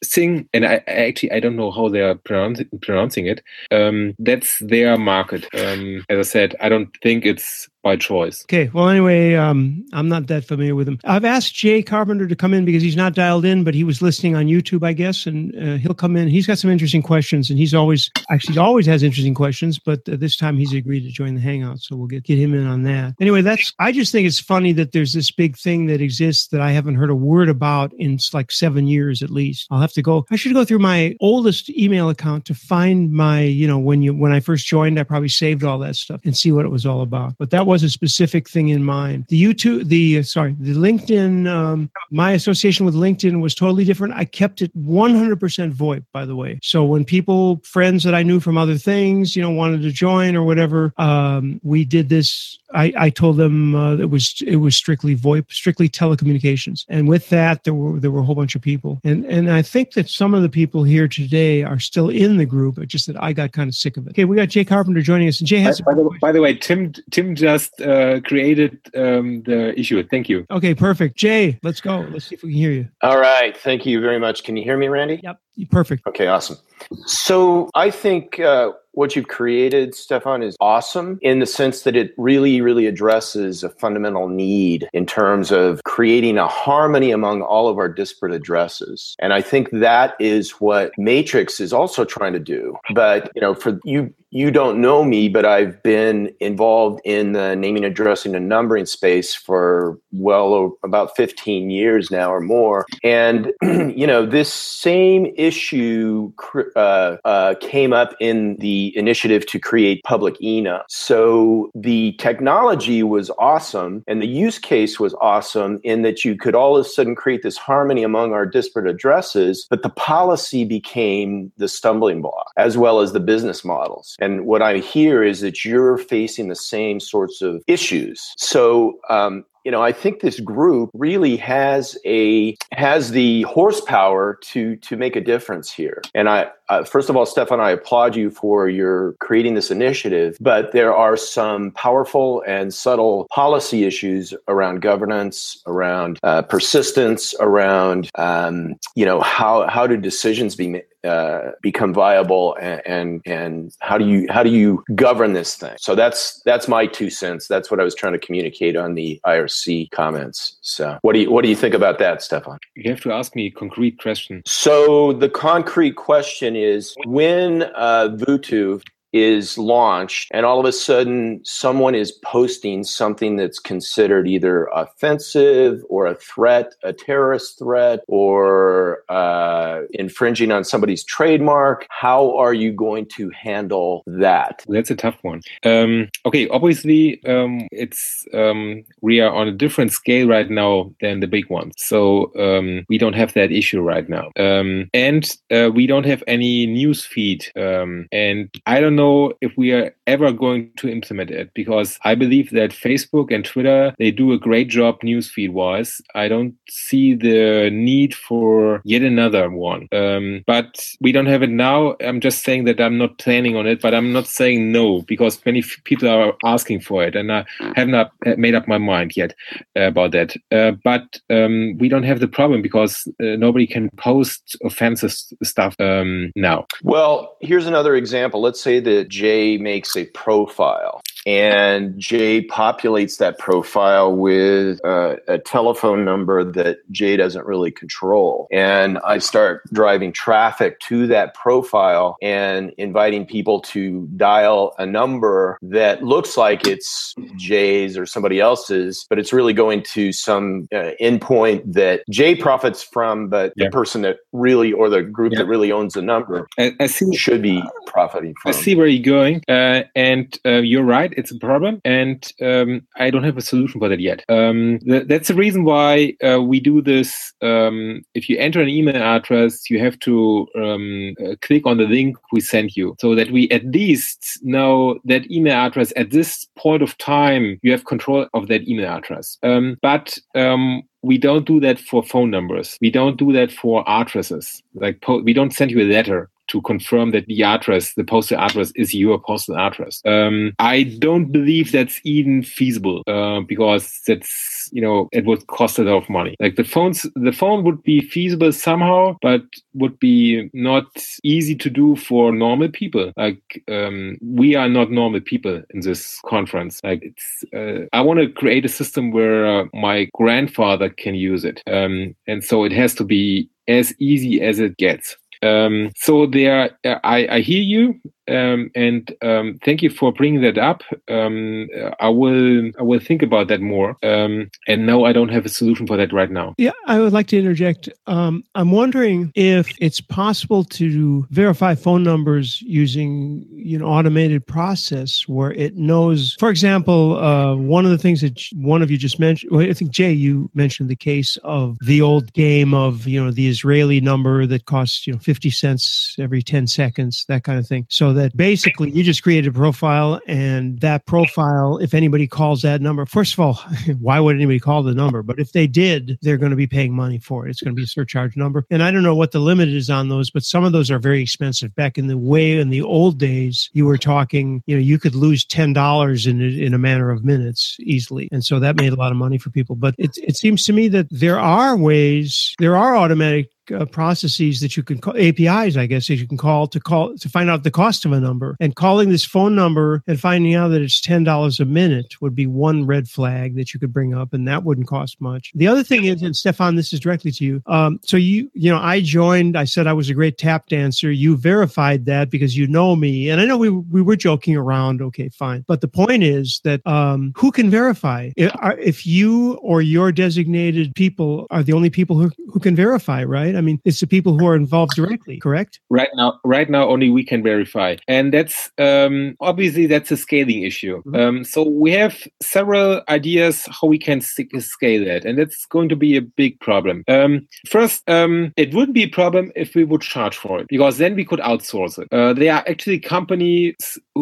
Xing, and I, actually I don't know how they are pronouncing, pronouncing it. Um, that's their market. Um, as I said, I don't think it's by choice. Okay. Well, anyway, um, I'm not that familiar with him. I've asked Jay Carpenter to come in because he's not dialed in, but he was listening on YouTube, I guess, and uh, he'll come in. He's got some interesting questions, and he's always actually he always has interesting questions, but uh, this time he's agreed to join the hangout, so we'll get get him in on that. Anyway, that's. I just think it's funny that there's this big thing that exists that I haven't heard a word about in like seven years at least. I'll have to go. I should go through my oldest email account to find my, you know, when you when I first joined, I probably saved all that stuff and see what it was all about. But that was a specific thing in mind. The YouTube, the sorry, the LinkedIn, um, my association with LinkedIn was totally different. I kept it 100% VoIP, by the way. So when people, friends that I knew from other things, you know, wanted to join or whatever, um, we did this. I, I told them uh, it was it was strictly VoIP, strictly telecommunications, and with that there were there were a whole bunch of people, and and I think that some of the people here today are still in the group. It's just that I got kind of sick of it. Okay, we got Jay Carpenter joining us, and Jay has. By, by, the, by the, way, Tim Tim just uh, created um, the issue. Thank you. Okay, perfect. Jay, let's go. Let's see if we can hear you. All right. Thank you very much. Can you hear me, Randy? Yep. Perfect. Okay, awesome. So I think uh, what you've created, Stefan, is awesome in the sense that it really, really addresses a fundamental need in terms of creating a harmony among all of our disparate addresses. And I think that is what Matrix is also trying to do. But, you know, for you, you don't know me, but I've been involved in the naming, addressing, and numbering space for well about 15 years now or more. And, you know, this same issue uh, uh, came up in the initiative to create public ENUM. So the technology was awesome and the use case was awesome in that you could all of a sudden create this harmony among our disparate addresses, but the policy became the stumbling block as well as the business models. And what I hear is that you're facing the same sorts of issues. So, um, you know, I think this group really has a has the horsepower to to make a difference here. And I, uh, first of all, Stefan, I applaud you for your creating this initiative. But there are some powerful and subtle policy issues around governance, around uh, persistence, around um, you know how how do decisions be made uh, become viable and, and, and how do you how do you govern this thing so that's that's my two cents that's what i was trying to communicate on the irc comments. So what do you what do you think about that stefan? You have to ask me a concrete question. So the concrete question is when uh, Vutuv is launched and all of a sudden someone is posting something that's considered either offensive or a threat a terrorist threat or uh, infringing on somebody's trademark. How are you going to handle that? That's a tough one. Um, okay obviously um, it's um, we are on a different scale right now than the big ones. So um, we don't have that issue right now. Um, and uh, we don't have any news feed um, and i don't know if we are ever going to implement it because I believe that Facebook and Twitter they do a great job newsfeed wise. I don't see the need for yet another one. Um, but we don't have it now. I'm just saying that I'm not planning on it, but I'm not saying no because many people are asking for it, and I have not made up my mind yet uh, about that. Uh, but um, we don't have the problem because uh, nobody can post offensive stuff um, now. Well, here's another example. Let's say that J Jay makes a profile and Jay populates that profile with uh, a telephone number that Jay doesn't really control. And I start driving traffic to that profile and inviting people to dial a number that looks like it's Jay's or somebody else's, but it's really going to some uh, endpoint that Jay profits from, but yeah. the person that really or the group yeah. that really owns the number I, I see, should be profiting from. I see where you're going. Uh, and uh, you're right, it's a problem, and um, I don't have a solution for that yet. Um, th- that's the reason why uh, we do this. Um, if you enter an email address, you have to um, uh, click on the link we sent you, so that we at least know that email address at this point of time. You have control of that email address. Um, but um, we don't do that for phone numbers. We don't do that for addresses. Like po- we don't send you a letter to confirm that the address, the postal address, is your postal address. Um, I don't believe that's even feasible uh, because that's you know it would cost a lot of money. Like the phones, the phone would be feasible somehow, but would be not easy to do for normal people. Like um, we are not normal people in this conference. Like it's, uh, I want to create a system where uh, my grandfather can use it, um, and so it has to be as easy as it gets. Um, so there, I, I hear you, um, and um, thank you for bringing that up. Um, I will I will think about that more. Um, and no, I don't have a solution for that right now. Yeah, I would like to interject. Um, I'm wondering if it's possible to verify phone numbers using you know automated process where it knows. For example, uh, one of the things that one of you just mentioned. Well, I think Jay, you mentioned the case of the old game of you know the Israeli number that costs you know 50 cents every 10 seconds, that kind of thing. So that basically you just create a profile and that profile, if anybody calls that number, first of all, why would anybody call the number? But if they did, they're going to be paying money for it. It's going to be a surcharge number. And I don't know what the limit is on those, but some of those are very expensive. Back in the way in the old days, you were talking, you know, you could lose $10 in, in a matter of minutes easily. And so that made a lot of money for people. But it, it seems to me that there are ways, there are automatic uh, processes that you can call APIs, I guess, that you can call to call to find out the cost of a number. And calling this phone number and finding out that it's ten dollars a minute would be one red flag that you could bring up, and that wouldn't cost much. The other thing is, and Stefan, this is directly to you. Um, so you, you know, I joined. I said I was a great tap dancer. You verified that because you know me, and I know we we were joking around. Okay, fine. But the point is that um, who can verify if, if you or your designated people are the only people who, who can verify, right? I mean, it's the people who are involved directly, correct? Right now, right now, only we can verify, and that's um, obviously that's a scaling issue. Mm-hmm. Um, so we have several ideas how we can scale that, and that's going to be a big problem. Um, first, um, it wouldn't be a problem if we would charge for it, because then we could outsource it. Uh, there are actually companies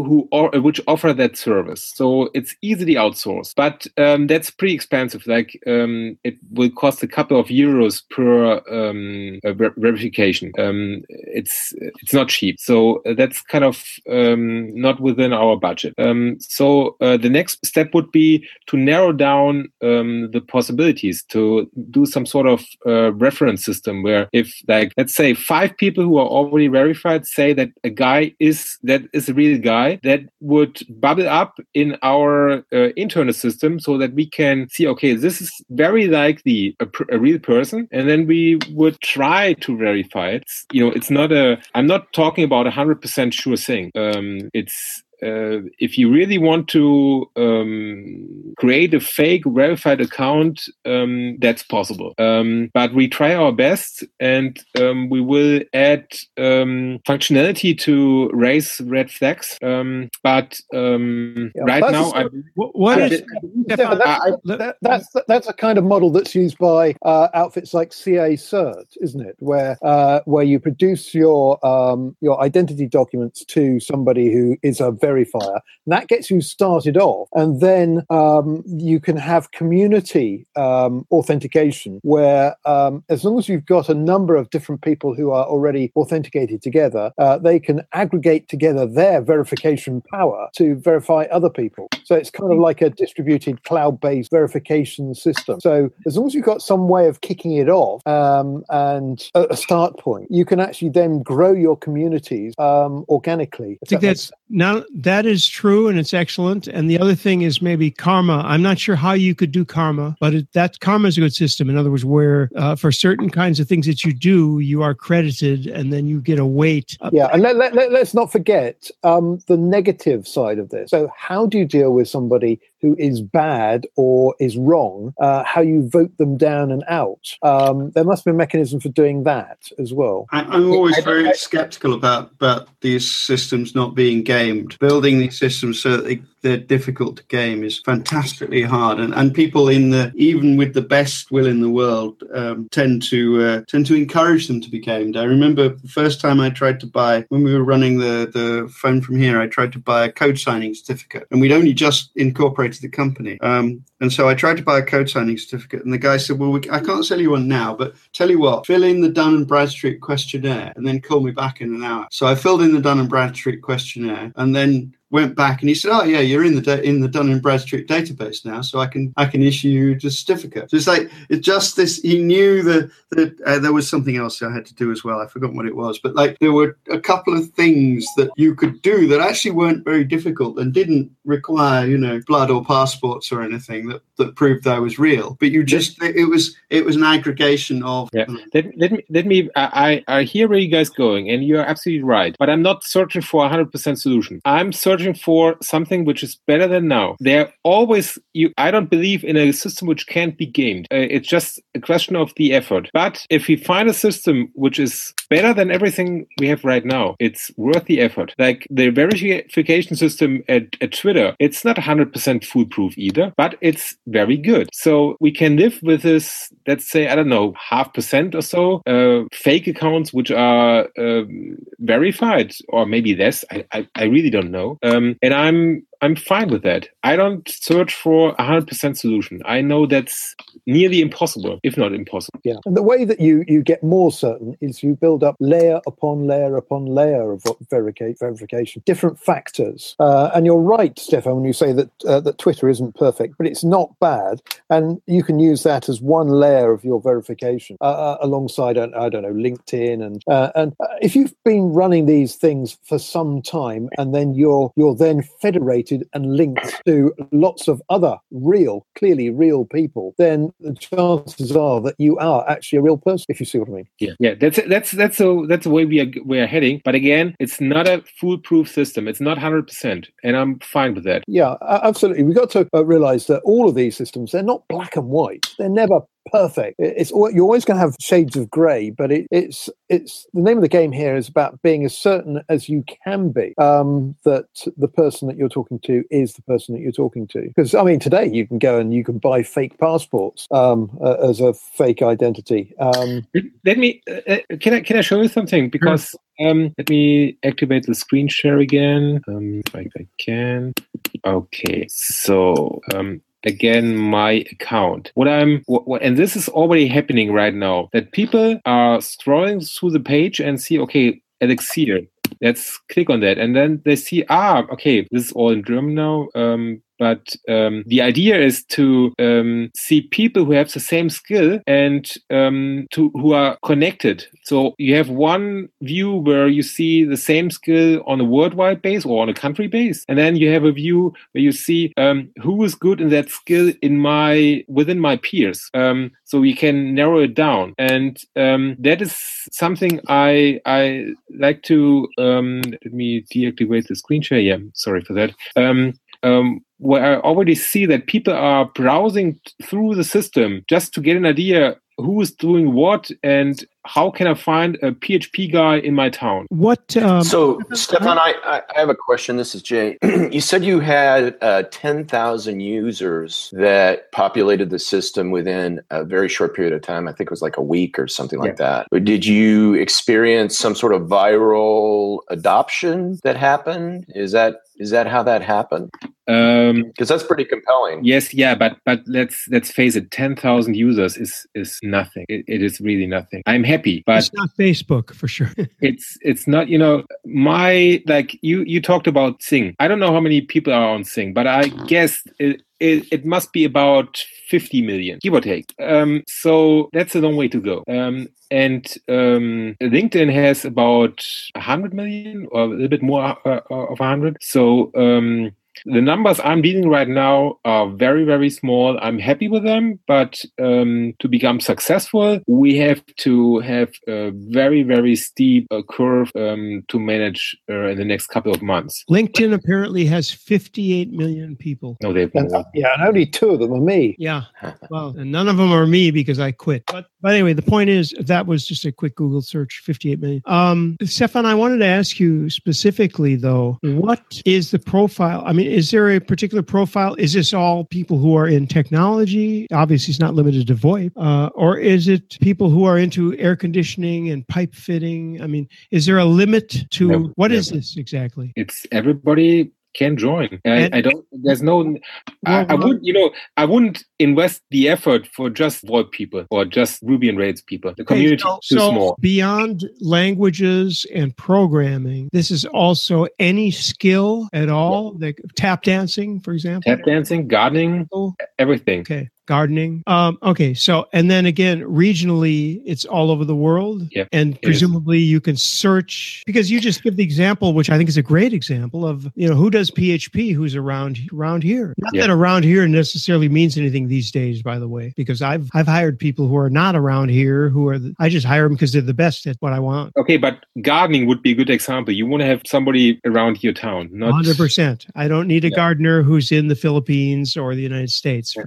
who or, which offer that service, so it's easily outsourced, but um, that's pretty expensive. Like um, it will cost a couple of euros per um, ver- verification. Um, it's it's not cheap, so that's kind of um, not within our budget. Um, so uh, the next step would be to narrow down the possibilities to do some sort of uh, reference system where if like let's say five people who are already verified say that a guy is that is a real guy that would bubble up in our uh, internal system so that we can see okay this is very likely a, a real person. And then we would try to verify it. You know it's not a i'm not talking about a hundred percent sure thing. Um, it's uh, if you really want to um, create a fake verified account, um, that's possible. Um, but we try our best, and um, we will add um, functionality to raise red flags. Um, but yeah, right now, I, what is, yeah, that's, that, that's that's a kind of model that's used by uh, outfits like CAcert, isn't it? Where uh, where you produce your your identity documents to somebody who is a verifier. And that gets you started off. And then um, you can have community um, authentication where, um, as long as you've got a number of different people who are already authenticated together, uh, they can aggregate together their verification power to verify other people. So it's kind of like a distributed cloud based verification system. So as long as you've got some way of kicking it off um, and a start point, you can actually then grow your communities um, organically. I think that that's now that is true and it's excellent. And the other thing is maybe karma. I'm not sure how you could do karma, but it, that karma is a good system. In other words, where uh, for certain kinds of things that you do, you are credited and then you get a weight. Yeah, and let, let, let, us not forget um, the negative side of this. So, how do you deal with somebody who is bad or is wrong, uh, how you vote them down and out. Um, there must be a mechanism for doing that as well. I, am always very skeptical about, about these systems not being gamed. Building these systems so that they, they're difficult game is fantastically hard, and, and people in the even with the best will in the world um, tend to uh, tend to encourage them to be gamed. I remember the first time I tried to buy when we were running the the phone from here, I tried to buy a code signing certificate, and we'd only just incorporated the company. Um, and so I tried to buy a code signing certificate, and the guy said, "Well, we, I can't sell you one now, but tell you what, fill in the Dun and Bradstreet questionnaire, and then call me back in an hour." So I filled in the Dun and Bradstreet questionnaire, and then went back and he said, "Oh yeah, you're in the da- in the Dun and Bradstreet database now, so I can I can issue you the certificate." So it's like it's just this. He knew that that uh, there was something else I had to do as well. I forgot what it was, but like there were a couple of things that you could do that actually weren't very difficult and didn't require you know blood or passports or anything that that proved I was real. But you just it was it was an aggregation of. Yeah. Let, let me let me. I I hear where you guys going, and you're absolutely right. But I'm not searching for a hundred percent solution. I'm searching searching for something which is better than now. They're always you. I don't believe in a system which can't be gamed. Uh, it's just a question of the effort. But if we find a system which is better than everything we have right now, it's worth the effort. Like the verification system at, at Twitter, it's not 100% foolproof either, but it's very good. So we can live with this. Let's say I don't know half percent or so uh, fake accounts which are um, verified, or maybe less. I, I, I really don't know. Um, and I'm I'm fine with that. I don't search for a hundred percent solution. I know that's nearly impossible, if not impossible. Yeah, and the way that you you get more certain is you build up layer upon layer upon layer of verification, different factors. Uh, and you're right, Stefan, when you say that uh, that Twitter isn't perfect, but it's not bad, and you can use that as one layer of your verification uh, uh alongside, I don't know, LinkedIn, and uh, and uh, if you've been running these things for some time, and then you're you're then federated and linked to lots of other real, clearly real people, then the chances are that you are actually a real person. If you see what I mean. Yeah, yeah, that's that's that's a that's the way we are we are heading. But again, it's not a foolproof system. It's not hundred percent, and I'm fine with that. Yeah, absolutely. We've got to uh, realize that all of these systems they're not black and white. They're never perfect. It's you're always going to have shades of grey, but it, it's it's the name of the game here is about being as certain as you can be um, that the person that you're talking to is the person that you're talking to. Because I mean, today you can go and you can buy fake passports um, uh, as a fake identity. Um, Let me uh, uh, can I can I show you something because. Um, let me activate the screen share again. Um, if I can. Okay, so um, again my account. What I'm, what, and this is already happening right now, that people are scrolling through the page and see, okay, Elixir. Let's click on that, and then they see, ah, okay, this is all in German now. Um, but um, the idea is to um, see people who have the same skill and um, to who are connected. So you have one view where you see the same skill on a worldwide base or on a country base, and then you have a view where you see um, who is good in that skill in my within my peers. Um, so we can narrow it down, and um, that is something I I like to. let me deactivate the screen share. Yeah, sorry for that. Um, where I already see that people are browsing through the system just to get an idea who is doing what and how can I find a PHP guy in my town? What? Um, so, Stefan, I, I have a question. This is Jay. you said you had uh, 10,000 users that populated the system within a very short period of time. I think it was like a week or something like yeah. that. But did you experience some sort of viral adoption that happened? Is that is that how that happened? Because um, that's pretty compelling. Yes, yeah, but but let's let's face it, ten thousand users is is nothing. It, it is really nothing. I'm happy happy but it's not facebook for sure it's it's not you know my like you you talked about Xing i don't know how many people are on Xing but i guess it, it, it must be about 50 million give or take. Um, so that's a long way to go. Um, and um, linkedin has about 100 million or a little bit more uh, of 100 so um, the numbers I'm dealing right now are very, very small. I'm happy with them, but um, to become successful, we have to have a very, very steep uh, curve um, to manage uh, in the next couple of months. LinkedIn apparently has 58 million people. No, they've and, yeah, and only two of them are me. Yeah, well, and none of them are me because I quit. But but anyway, the point is that was just a quick Google search, 58 million. Um, Stefan, I wanted to ask you specifically though, what is the profile? I mean, is there a particular profile? Is this all people who are in technology? Obviously, it's not limited to VoIP. Uh, or is it people who are into air conditioning and pipe fitting? I mean, is there a limit to no, what no. is this exactly? It's everybody can join. I, I don't. There's no. I, I would. You know, I wouldn't invest the effort for just VoIP people or just Ruby and Rails people. The community so, is too so small. Beyond languages and programming, this is also any skill at all. Yeah. Like tap dancing, for example. Tap dancing, gardening, oh. everything. Okay gardening. Um, okay, so and then again, regionally, it's all over the world, yep, and presumably you can search because you just give the example, which I think is a great example of you know who does PHP, who's around around here. Not yep. that around here necessarily means anything these days, by the way, because I've I've hired people who are not around here who are the, I just hire them because they're the best at what I want. Okay, but gardening would be a good example. You want to have somebody around your town, not hundred percent. I don't need a yeah. gardener who's in the Philippines or the United States. Yeah.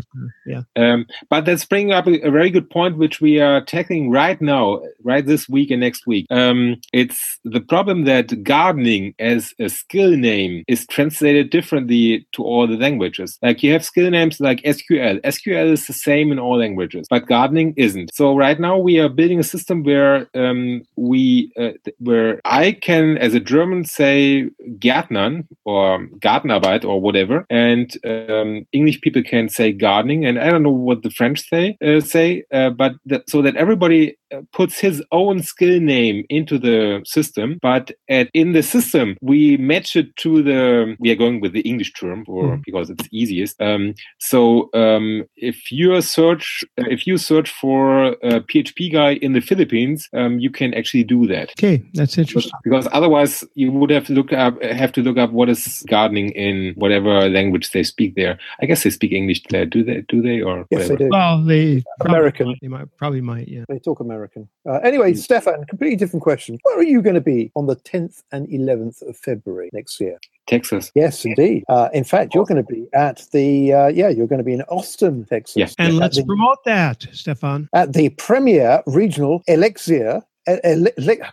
yeah. Um, but that's bringing up a, a, very good point, which we are tackling right now, right this week and next week. Um, it's the problem that gardening as a skill name is translated differently to all the languages. Like you have skill names like SQL. SQL is the same in all languages, but gardening isn't. So right now we are building a system where um, we uh, where I can, as a German, say Gärtnern or Gartenarbeit or whatever, and um, English people can say gardening, and I don't know what the French say uh, say, uh, but that, so that everybody uh, puts his own skill name into the system, but at, in the system we match it to the. We are going with the English term, or mm. because it's easiest. Um, so um, if you search, if you search for a PHP guy in the Philippines, um, you can actually do that. Okay, that's interesting. Because otherwise, you would have to look up, have to look up what is gardening in whatever language they speak there. I guess they speak English there. Do they? Do they? Or yes, whatever. they do. Well, they American. Probably, they might probably might. Yeah, they talk American. Uh, anyway, mm. Stefan, completely different question. Where are you going to be on the 10th and 11th of February next year? Texas. Yes, indeed. Uh, in fact, you're going to be at the uh, yeah, you're going to be in Austin, Texas. Yes, and let's the, promote that, Stefan. At the premier regional Elixir I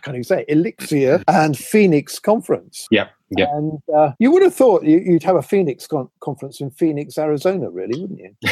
can't even say Elixir and Phoenix conference. Yeah. Yeah. And uh, you would have thought you'd have a Phoenix con- conference in Phoenix, Arizona, really, wouldn't you?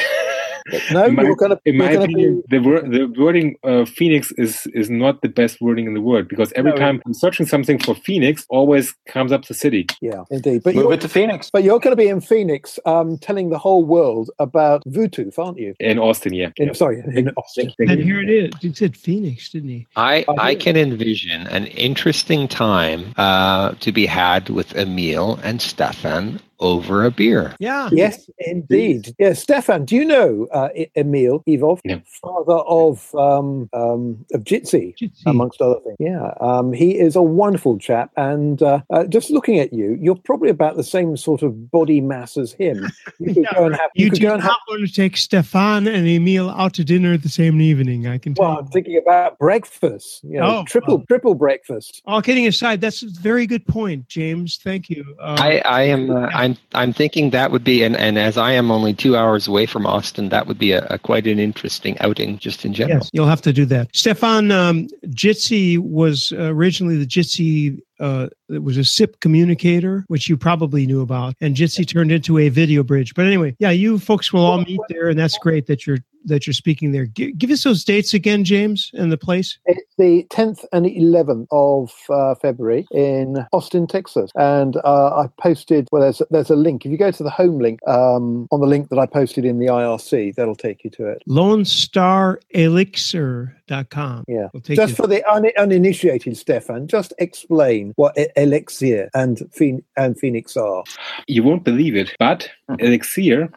no, in my, you're going to. In my opinion, be... the, wor- the wording uh, Phoenix is is not the best wording in the world because every no, time I'm searching something for Phoenix, always comes up the city. Yeah, indeed. But move it to Phoenix. But you're going to be in Phoenix, um, telling the whole world about Vutuv, aren't you? In Austin, yeah. In, Sorry, in Austin. And here it is. You said Phoenix, didn't he? I I can envision an interesting time uh, to be had with Emil and Stefan over a beer. Yeah. Yes, indeed. Yeah, Stefan, do you know uh, Emil Ivov, no. father of um, um, of Jitsi, Jitsi, amongst other things? Yeah, um, he is a wonderful chap, and uh, uh, just looking at you, you're probably about the same sort of body mass as him. You could yeah, go and have. You, you do go and not have, want to take Stefan and Emil out to dinner the same evening. I can. Tell well, I'm thinking about breakfast. You know, oh, triple well. triple breakfast. All kidding aside, that's a very good point, James. Thank you. Uh, I I am. Uh, I'm I'm thinking that would be, and, and as I am only two hours away from Austin, that would be a, a quite an interesting outing just in general. Yes, you'll have to do that. Stefan, um, Jitsi was originally the Jitsi uh, it was a SIP communicator, which you probably knew about, and Jitsi turned into a video bridge. But anyway, yeah, you folks will all meet there, and that's great that you're that you're speaking there. G- give us those dates again, James, and the place. It's the 10th and 11th of uh, February in Austin, Texas, and uh, I posted. Well, there's there's a link. If you go to the home link um, on the link that I posted in the IRC, that'll take you to it. Lone Star Elixir.com. Yeah, just for the un- uninitiated, Stefan, just explain what Elixir and, Phoen- and Phoenix are. You won't believe it, but Elixir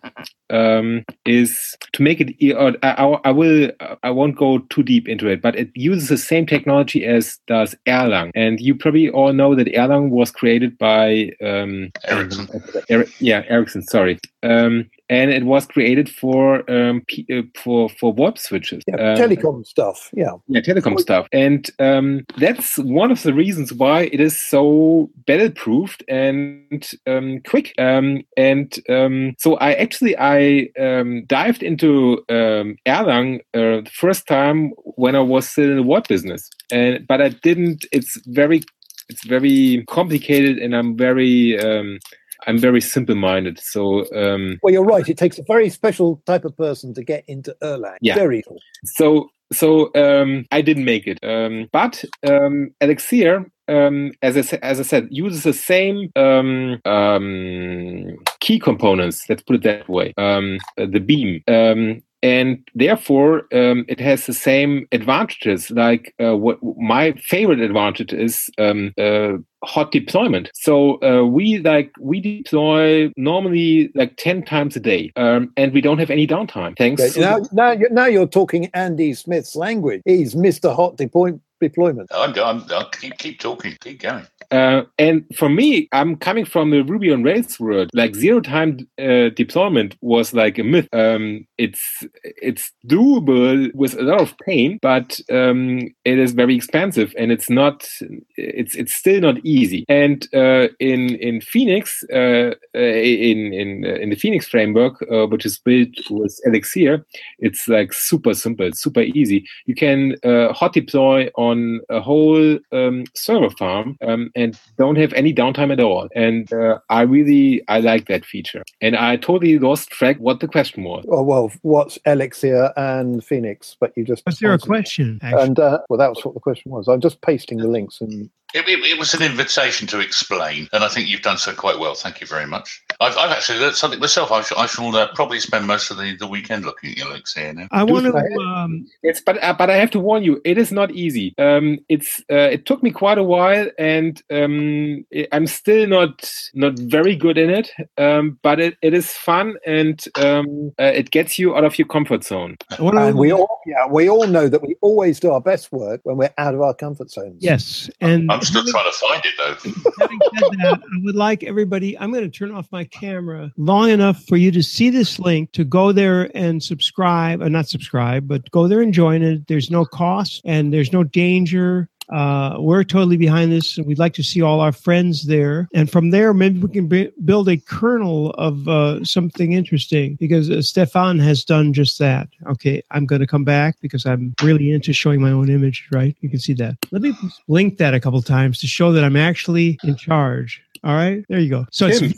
um, is to make it. I, I, will. I won't go too deep into it, but it uses the same technology as does Erlang, and you probably all know that Erlang was created by um, Ericsson. Er, yeah, Ericsson. Sorry. Um, and it was created for um, P- uh, for for VoIP switches. Yeah, um, telecom stuff. Yeah, yeah, telecom stuff, and um, that's one of the reasons why it is so battle proofed and um, quick. Um, and um, so I actually I dived into Erlang uh, the first time when I was still in the VoIP business, and but I didn't. It's very it's very complicated, and I'm very I'm very simple minded. So, um, well, you're right. It takes a very special type of person to get into Erlang. Yeah. Very cool. So, so um, I didn't make it. Um, but um, Elixir, um, as I as I said, uses the same um, um, key components. Let's put it that way. Um, the beam. Um, and therefore um, it has the same advantages like uh, what my favorite advantage is um, uh, hot deployment so uh, we like we deploy normally like 10 times a day um, and we don't have any downtime thanks okay. now, now, you're, now you're talking andy smith's language he's mr hot deployment deployment. I'm, I'm, I'll keep, keep talking, keep going. Uh, and for me, I'm coming from the Ruby on Rails world. Like zero time uh, deployment was like a myth. Um, it's it's doable with a lot of pain, but um, it is very expensive, and it's not it's it's still not easy. And uh, in in Phoenix, uh, uh in in uh, in the Phoenix framework, uh, which is built with Elixir, it's like super simple, super easy. You can uh, hot deploy on a whole um, server farm um, and don't have any downtime at all. And I really I like that feature. And I totally lost track what the question was. Oh well, what's Elixir and Phoenix? But you just was there a question? Actually? And well, that was what the question was. I'm just pasting the links and it, it, it, was an invitation to explain, and I think you've done so quite well. Thank you very much. I've, I've actually learned something myself. I, sh- I shall uh, probably spend most of the, the weekend looking at your links here now. I want to. Um, it's but uh, but I have to warn you, it is not easy. Um, it's uh, it took me quite a while, and um, I'm still not not very good in it. Um, but it, it is fun, and um, uh, it gets you out of your comfort zone. And we all yeah we all know that we always do our best work when we're out of our comfort zones. Yes, and I'm still trying to find it though. Having said that, I would like everybody, I'm going to turn off my camera long enough for you to see this link to go there and subscribe, or uh, not subscribe, but go there and join it. There's no cost and there's no danger. Uh, we're totally behind this, and we'd like to see all our friends there. And from there, maybe we can b- build a kernel of uh, something interesting because uh, Stefan has done just that. Okay, I'm going to come back because I'm really into showing my own image, right? You can see that. Let me link that a couple times to show that I'm actually in charge. All right, there you go. So Tim,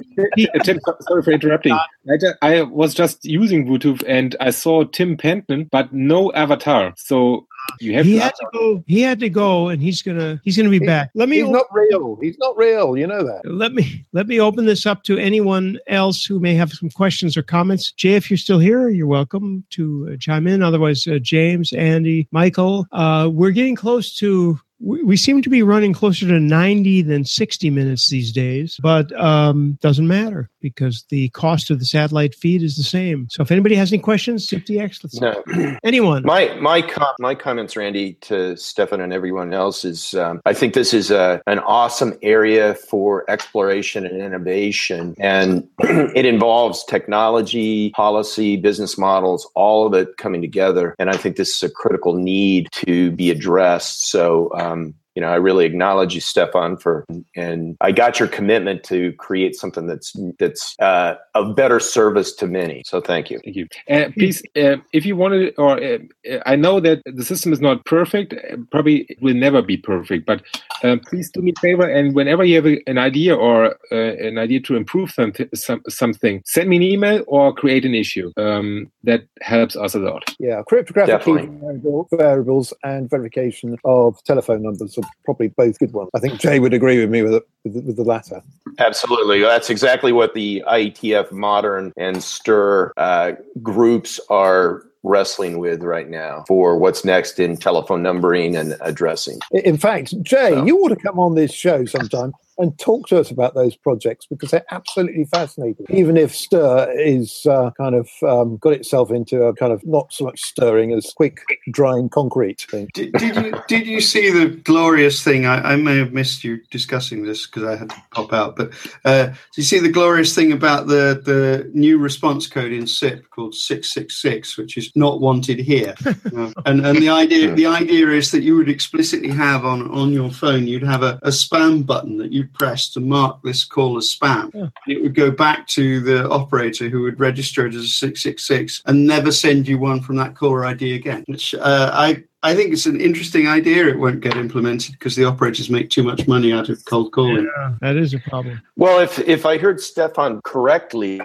Tim sorry for interrupting. I, I, was just using Bluetooth and I saw Tim Panton, but no avatar. So you have he to had to go. He had to go, and he's gonna he's gonna be he, back. Let me. He's not real. He's not real. You know that. Let me let me open this up to anyone else who may have some questions or comments. Jay, if you're still here, you're welcome to uh, chime in. Otherwise, uh, James, Andy, Michael, uh, we're getting close to we, we seem to be running closer to 90 than 60 minutes these days, but um, doesn't matter because the cost of the satellite feed is the same. So if anybody has any questions, 50x, let's no. anyone. My my com- my comments, Randy, to Stefan and everyone else is um, I think this is a, an awesome area for exploration and innovation, and it involves technology, policy, business models, all of it coming together. And I think this is a critical need to be addressed. So. Um, um, you know, I really acknowledge you, Stefan, for and I got your commitment to create something that's that's uh, a better service to many. So thank you. Thank you. Uh, please, uh, if you wanted, or uh, I know that the system is not perfect, uh, probably will never be perfect, but uh, please do me a favor and whenever you have a, an idea or an idea to improve some, some, something, send me an email or create an issue. Um, that helps us a lot. Yeah, cryptographic variables and verification of telephone numbers are probably both good ones. I think Jay would agree with me with, the, with, the latter. Absolutely. That's exactly what the IETF Modern and STIR uh, groups are wrestling with right now for what's next in telephone numbering and addressing. In fact, Jay, so. you ought to come on this show sometime and talk to us about those projects because they're absolutely fascinating. Even if Stir is uh, kind of um, got itself into a kind of not so much stirring as quick drying concrete thing. Did, did you did you see the glorious thing? I, I may have missed you discussing this because I had to pop out. But uh, did you see the glorious thing about the the new response code in SIP called six six six, which is not wanted here? uh, and and the idea the idea is that you would explicitly have on on your phone you'd have a, a spam button that you press to mark this call as spam. Yeah. It would go back to the operator who would register it as a 666 and never send you one from that caller ID again. Which uh, I I think it's an interesting idea. It won't get implemented because the operators make too much money out of cold calling. Yeah, that is a problem. Well, if if I heard Stefan correctly,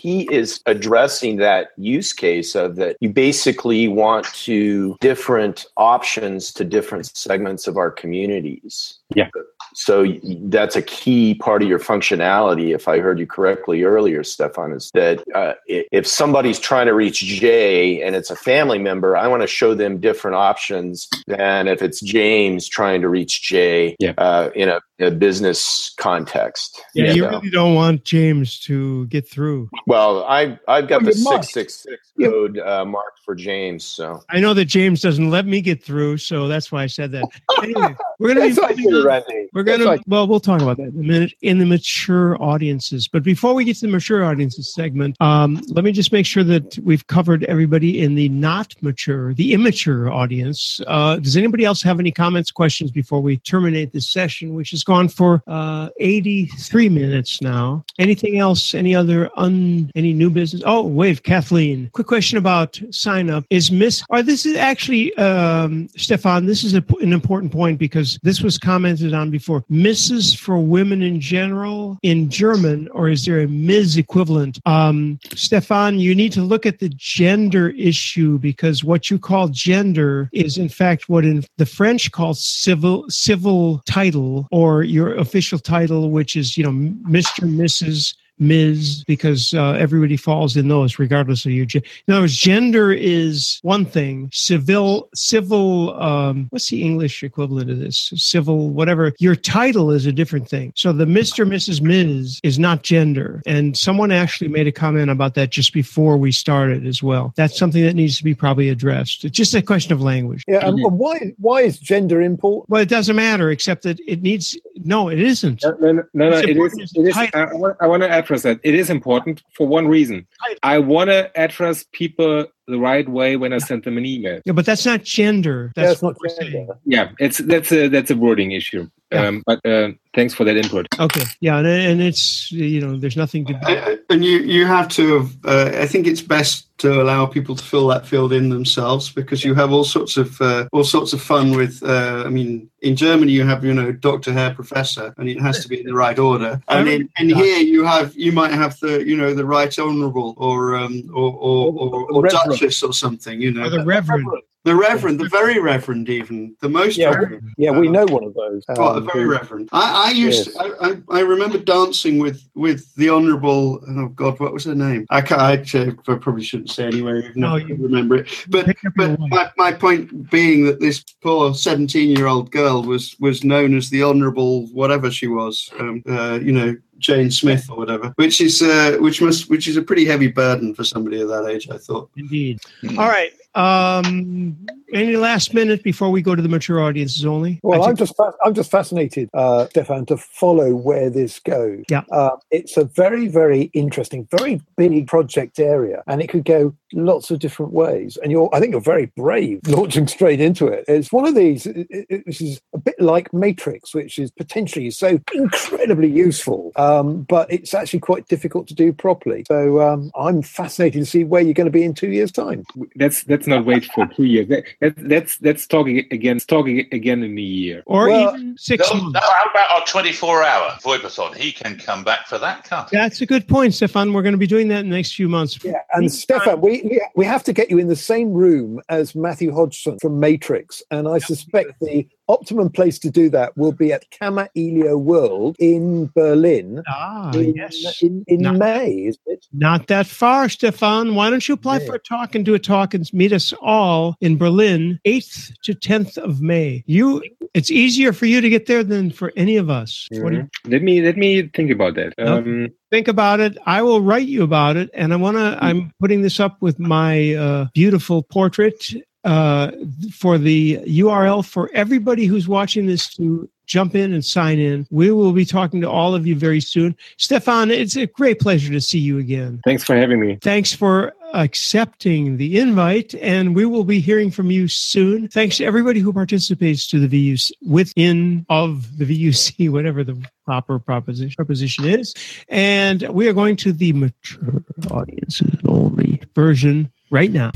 he is addressing that use case of that you basically want to different options to different segments of our communities. Yeah. So that's a key part of your functionality. If I heard you correctly earlier, Stefan, is that uh, if somebody's trying to reach Jay and it's a family member, I want to show them different options than if it's James trying to reach Jay yeah. uh, in a a business context. Yeah, you So- really don't want James to get through. well, I I've got Well, the six six six code uh, marked for James. So I know that James doesn't let me get through, so that's why I said that. Anyway, we're going to be like you, We're gonna like- well, we'll talk about that in a minute in the mature audiences. But before we get to the mature audiences segment, um, let me just make sure that we've covered everybody in the not mature, the immature audience. Uh, does anybody else have any comments, questions before we terminate this session, which has gone for uh, eighty-three minutes now? Anything else? Any other un? Any new business? Oh, wait, Kathleen. Quick question about sign up. Is Miss? Or this is actually, um, Stefan. This is a, an important point because this was commented on before. Mrs. for women in general in German, or is there a Ms. equivalent? Um, Stefan, you need to look at the gender issue because what you call gender is in fact what in the French call civil civil title or your official title, which is you know Mr. Mrs. Ms. because uh, everybody falls in those regardless of your gender. In other words, gender is one thing. Civil, civil. Um, what's the English equivalent of this? Civil, whatever. Your title is a different thing. So the Mister, Mrs., Ms. is not gender. And someone actually made a comment about that just before we started as well. That's something that needs to be probably addressed. It's just a question of language. Yeah, and and why why is gender important? Well, it doesn't matter, except that it needs. No, it isn't. No, no, no, no, no it is. It is. I, I want, I want to address that. It is important for one reason. I want to address people the right way when I sent them an email. Yeah, but that's not gender. Yeah, That's not what we're saying. gender. Yeah, it's that's a that's a wording issue. Yeah. Um, but uh, thanks for that input. Okay. Yeah, and, and it's you know, there's nothing to. Uh, and you you have to uh, i think it's best to allow people to fill that field in themselves because you have all sorts of uh, all sorts of fun with uh, i mean in germany you have you know doctor herr professor and it has to be in the right order and in, in here you have you might have the you know the right honorable or um or or, or, or Reverend. Duchess or something you know Or the reverend. the reverend the very reverend even the most Yeah, reverend Yeah, we know one of those. Oh, Um, very who- reverend. I, I used. Yes. I, I, I remember dancing with with the honourable. Oh God, what was her name? I can't. I, I probably shouldn't say anyway. Even No, if I you- remember it. But Pick up your but my, my point being that this poor seventeen year old girl was was known as the honourable whatever she was. Um, uh, you know. Jane Smith or whatever, which is uh, which must which is a pretty heavy burden for somebody of that age. I thought. Indeed. All right. Um, any last minute before we go to the mature audiences only? Well, I I'm just fa- I'm just fascinated, uh, Stefan, to follow where this goes. Yeah. uh, it's a very very interesting, very big project area, and it could go lots of different ways. And you're, I think, you're very brave launching straight into it. It's one of these. It, it, which is a bit like Matrix, which is potentially so incredibly useful, um, but it's actually quite difficult to do properly. So um, I'm fascinated to see where you're going to be in two years' time. That's that's not wait for two years. That, that, that's that's talking again. Talking again in a year. or Well, even six No, months. no, how about our 24 hour Voipathon? He can come back for that, can't? That's a good point, Stefan. We're going to be doing that in the next few months. Yeah, and Meantime- Stefan, we, we we have to get you in the same room as Matthew Hodgson from Matrix, and I suspect the optimum place to do that will be at Kamailio World in Berlin Ah, in, yes. in, in Not- May. Is it? Not that far, Stefan. Why don't you apply Yeah. for a talk and do a talk and meet us all in Berlin, 8th to 10th of May? You, it's easier for you to get there than for any of us. What do you. Let me let me think about that. Okay. Um, think about it? I will write you about it, and I want to. I'm putting this up with my uh, beautiful portrait uh, for the URL for everybody who's watching this to jump in and sign in. We will be talking to all of you very soon. Stefan, it's a great pleasure to see you again. thanks for having me. Thanks for accepting the invite, and we will be hearing from you soon. Thanks to everybody who participates to the VUC within of the VUC, whatever the proper proposition proposition is. And we are going to the mature audiences only version right now.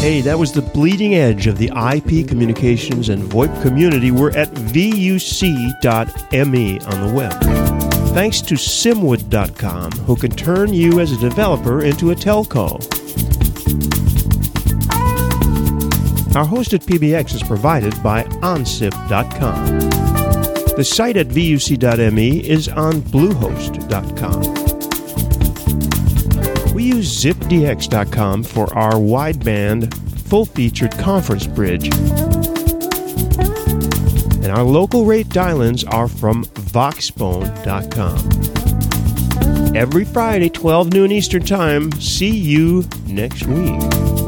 Hey, that was the bleeding edge of the IP communications and VoIP community. We're at vuc.me on the web. Thanks to Simwood.com, who can turn you as a developer into a telco. Our host at PBX is provided by OnSip.com. The site at vuc.me is on Bluehost.com. We use zipdx.com for our wideband, full featured conference bridge. And our local rate dial ins are from Voxbone.com. Every Friday, 12 noon Eastern Time. See you next week.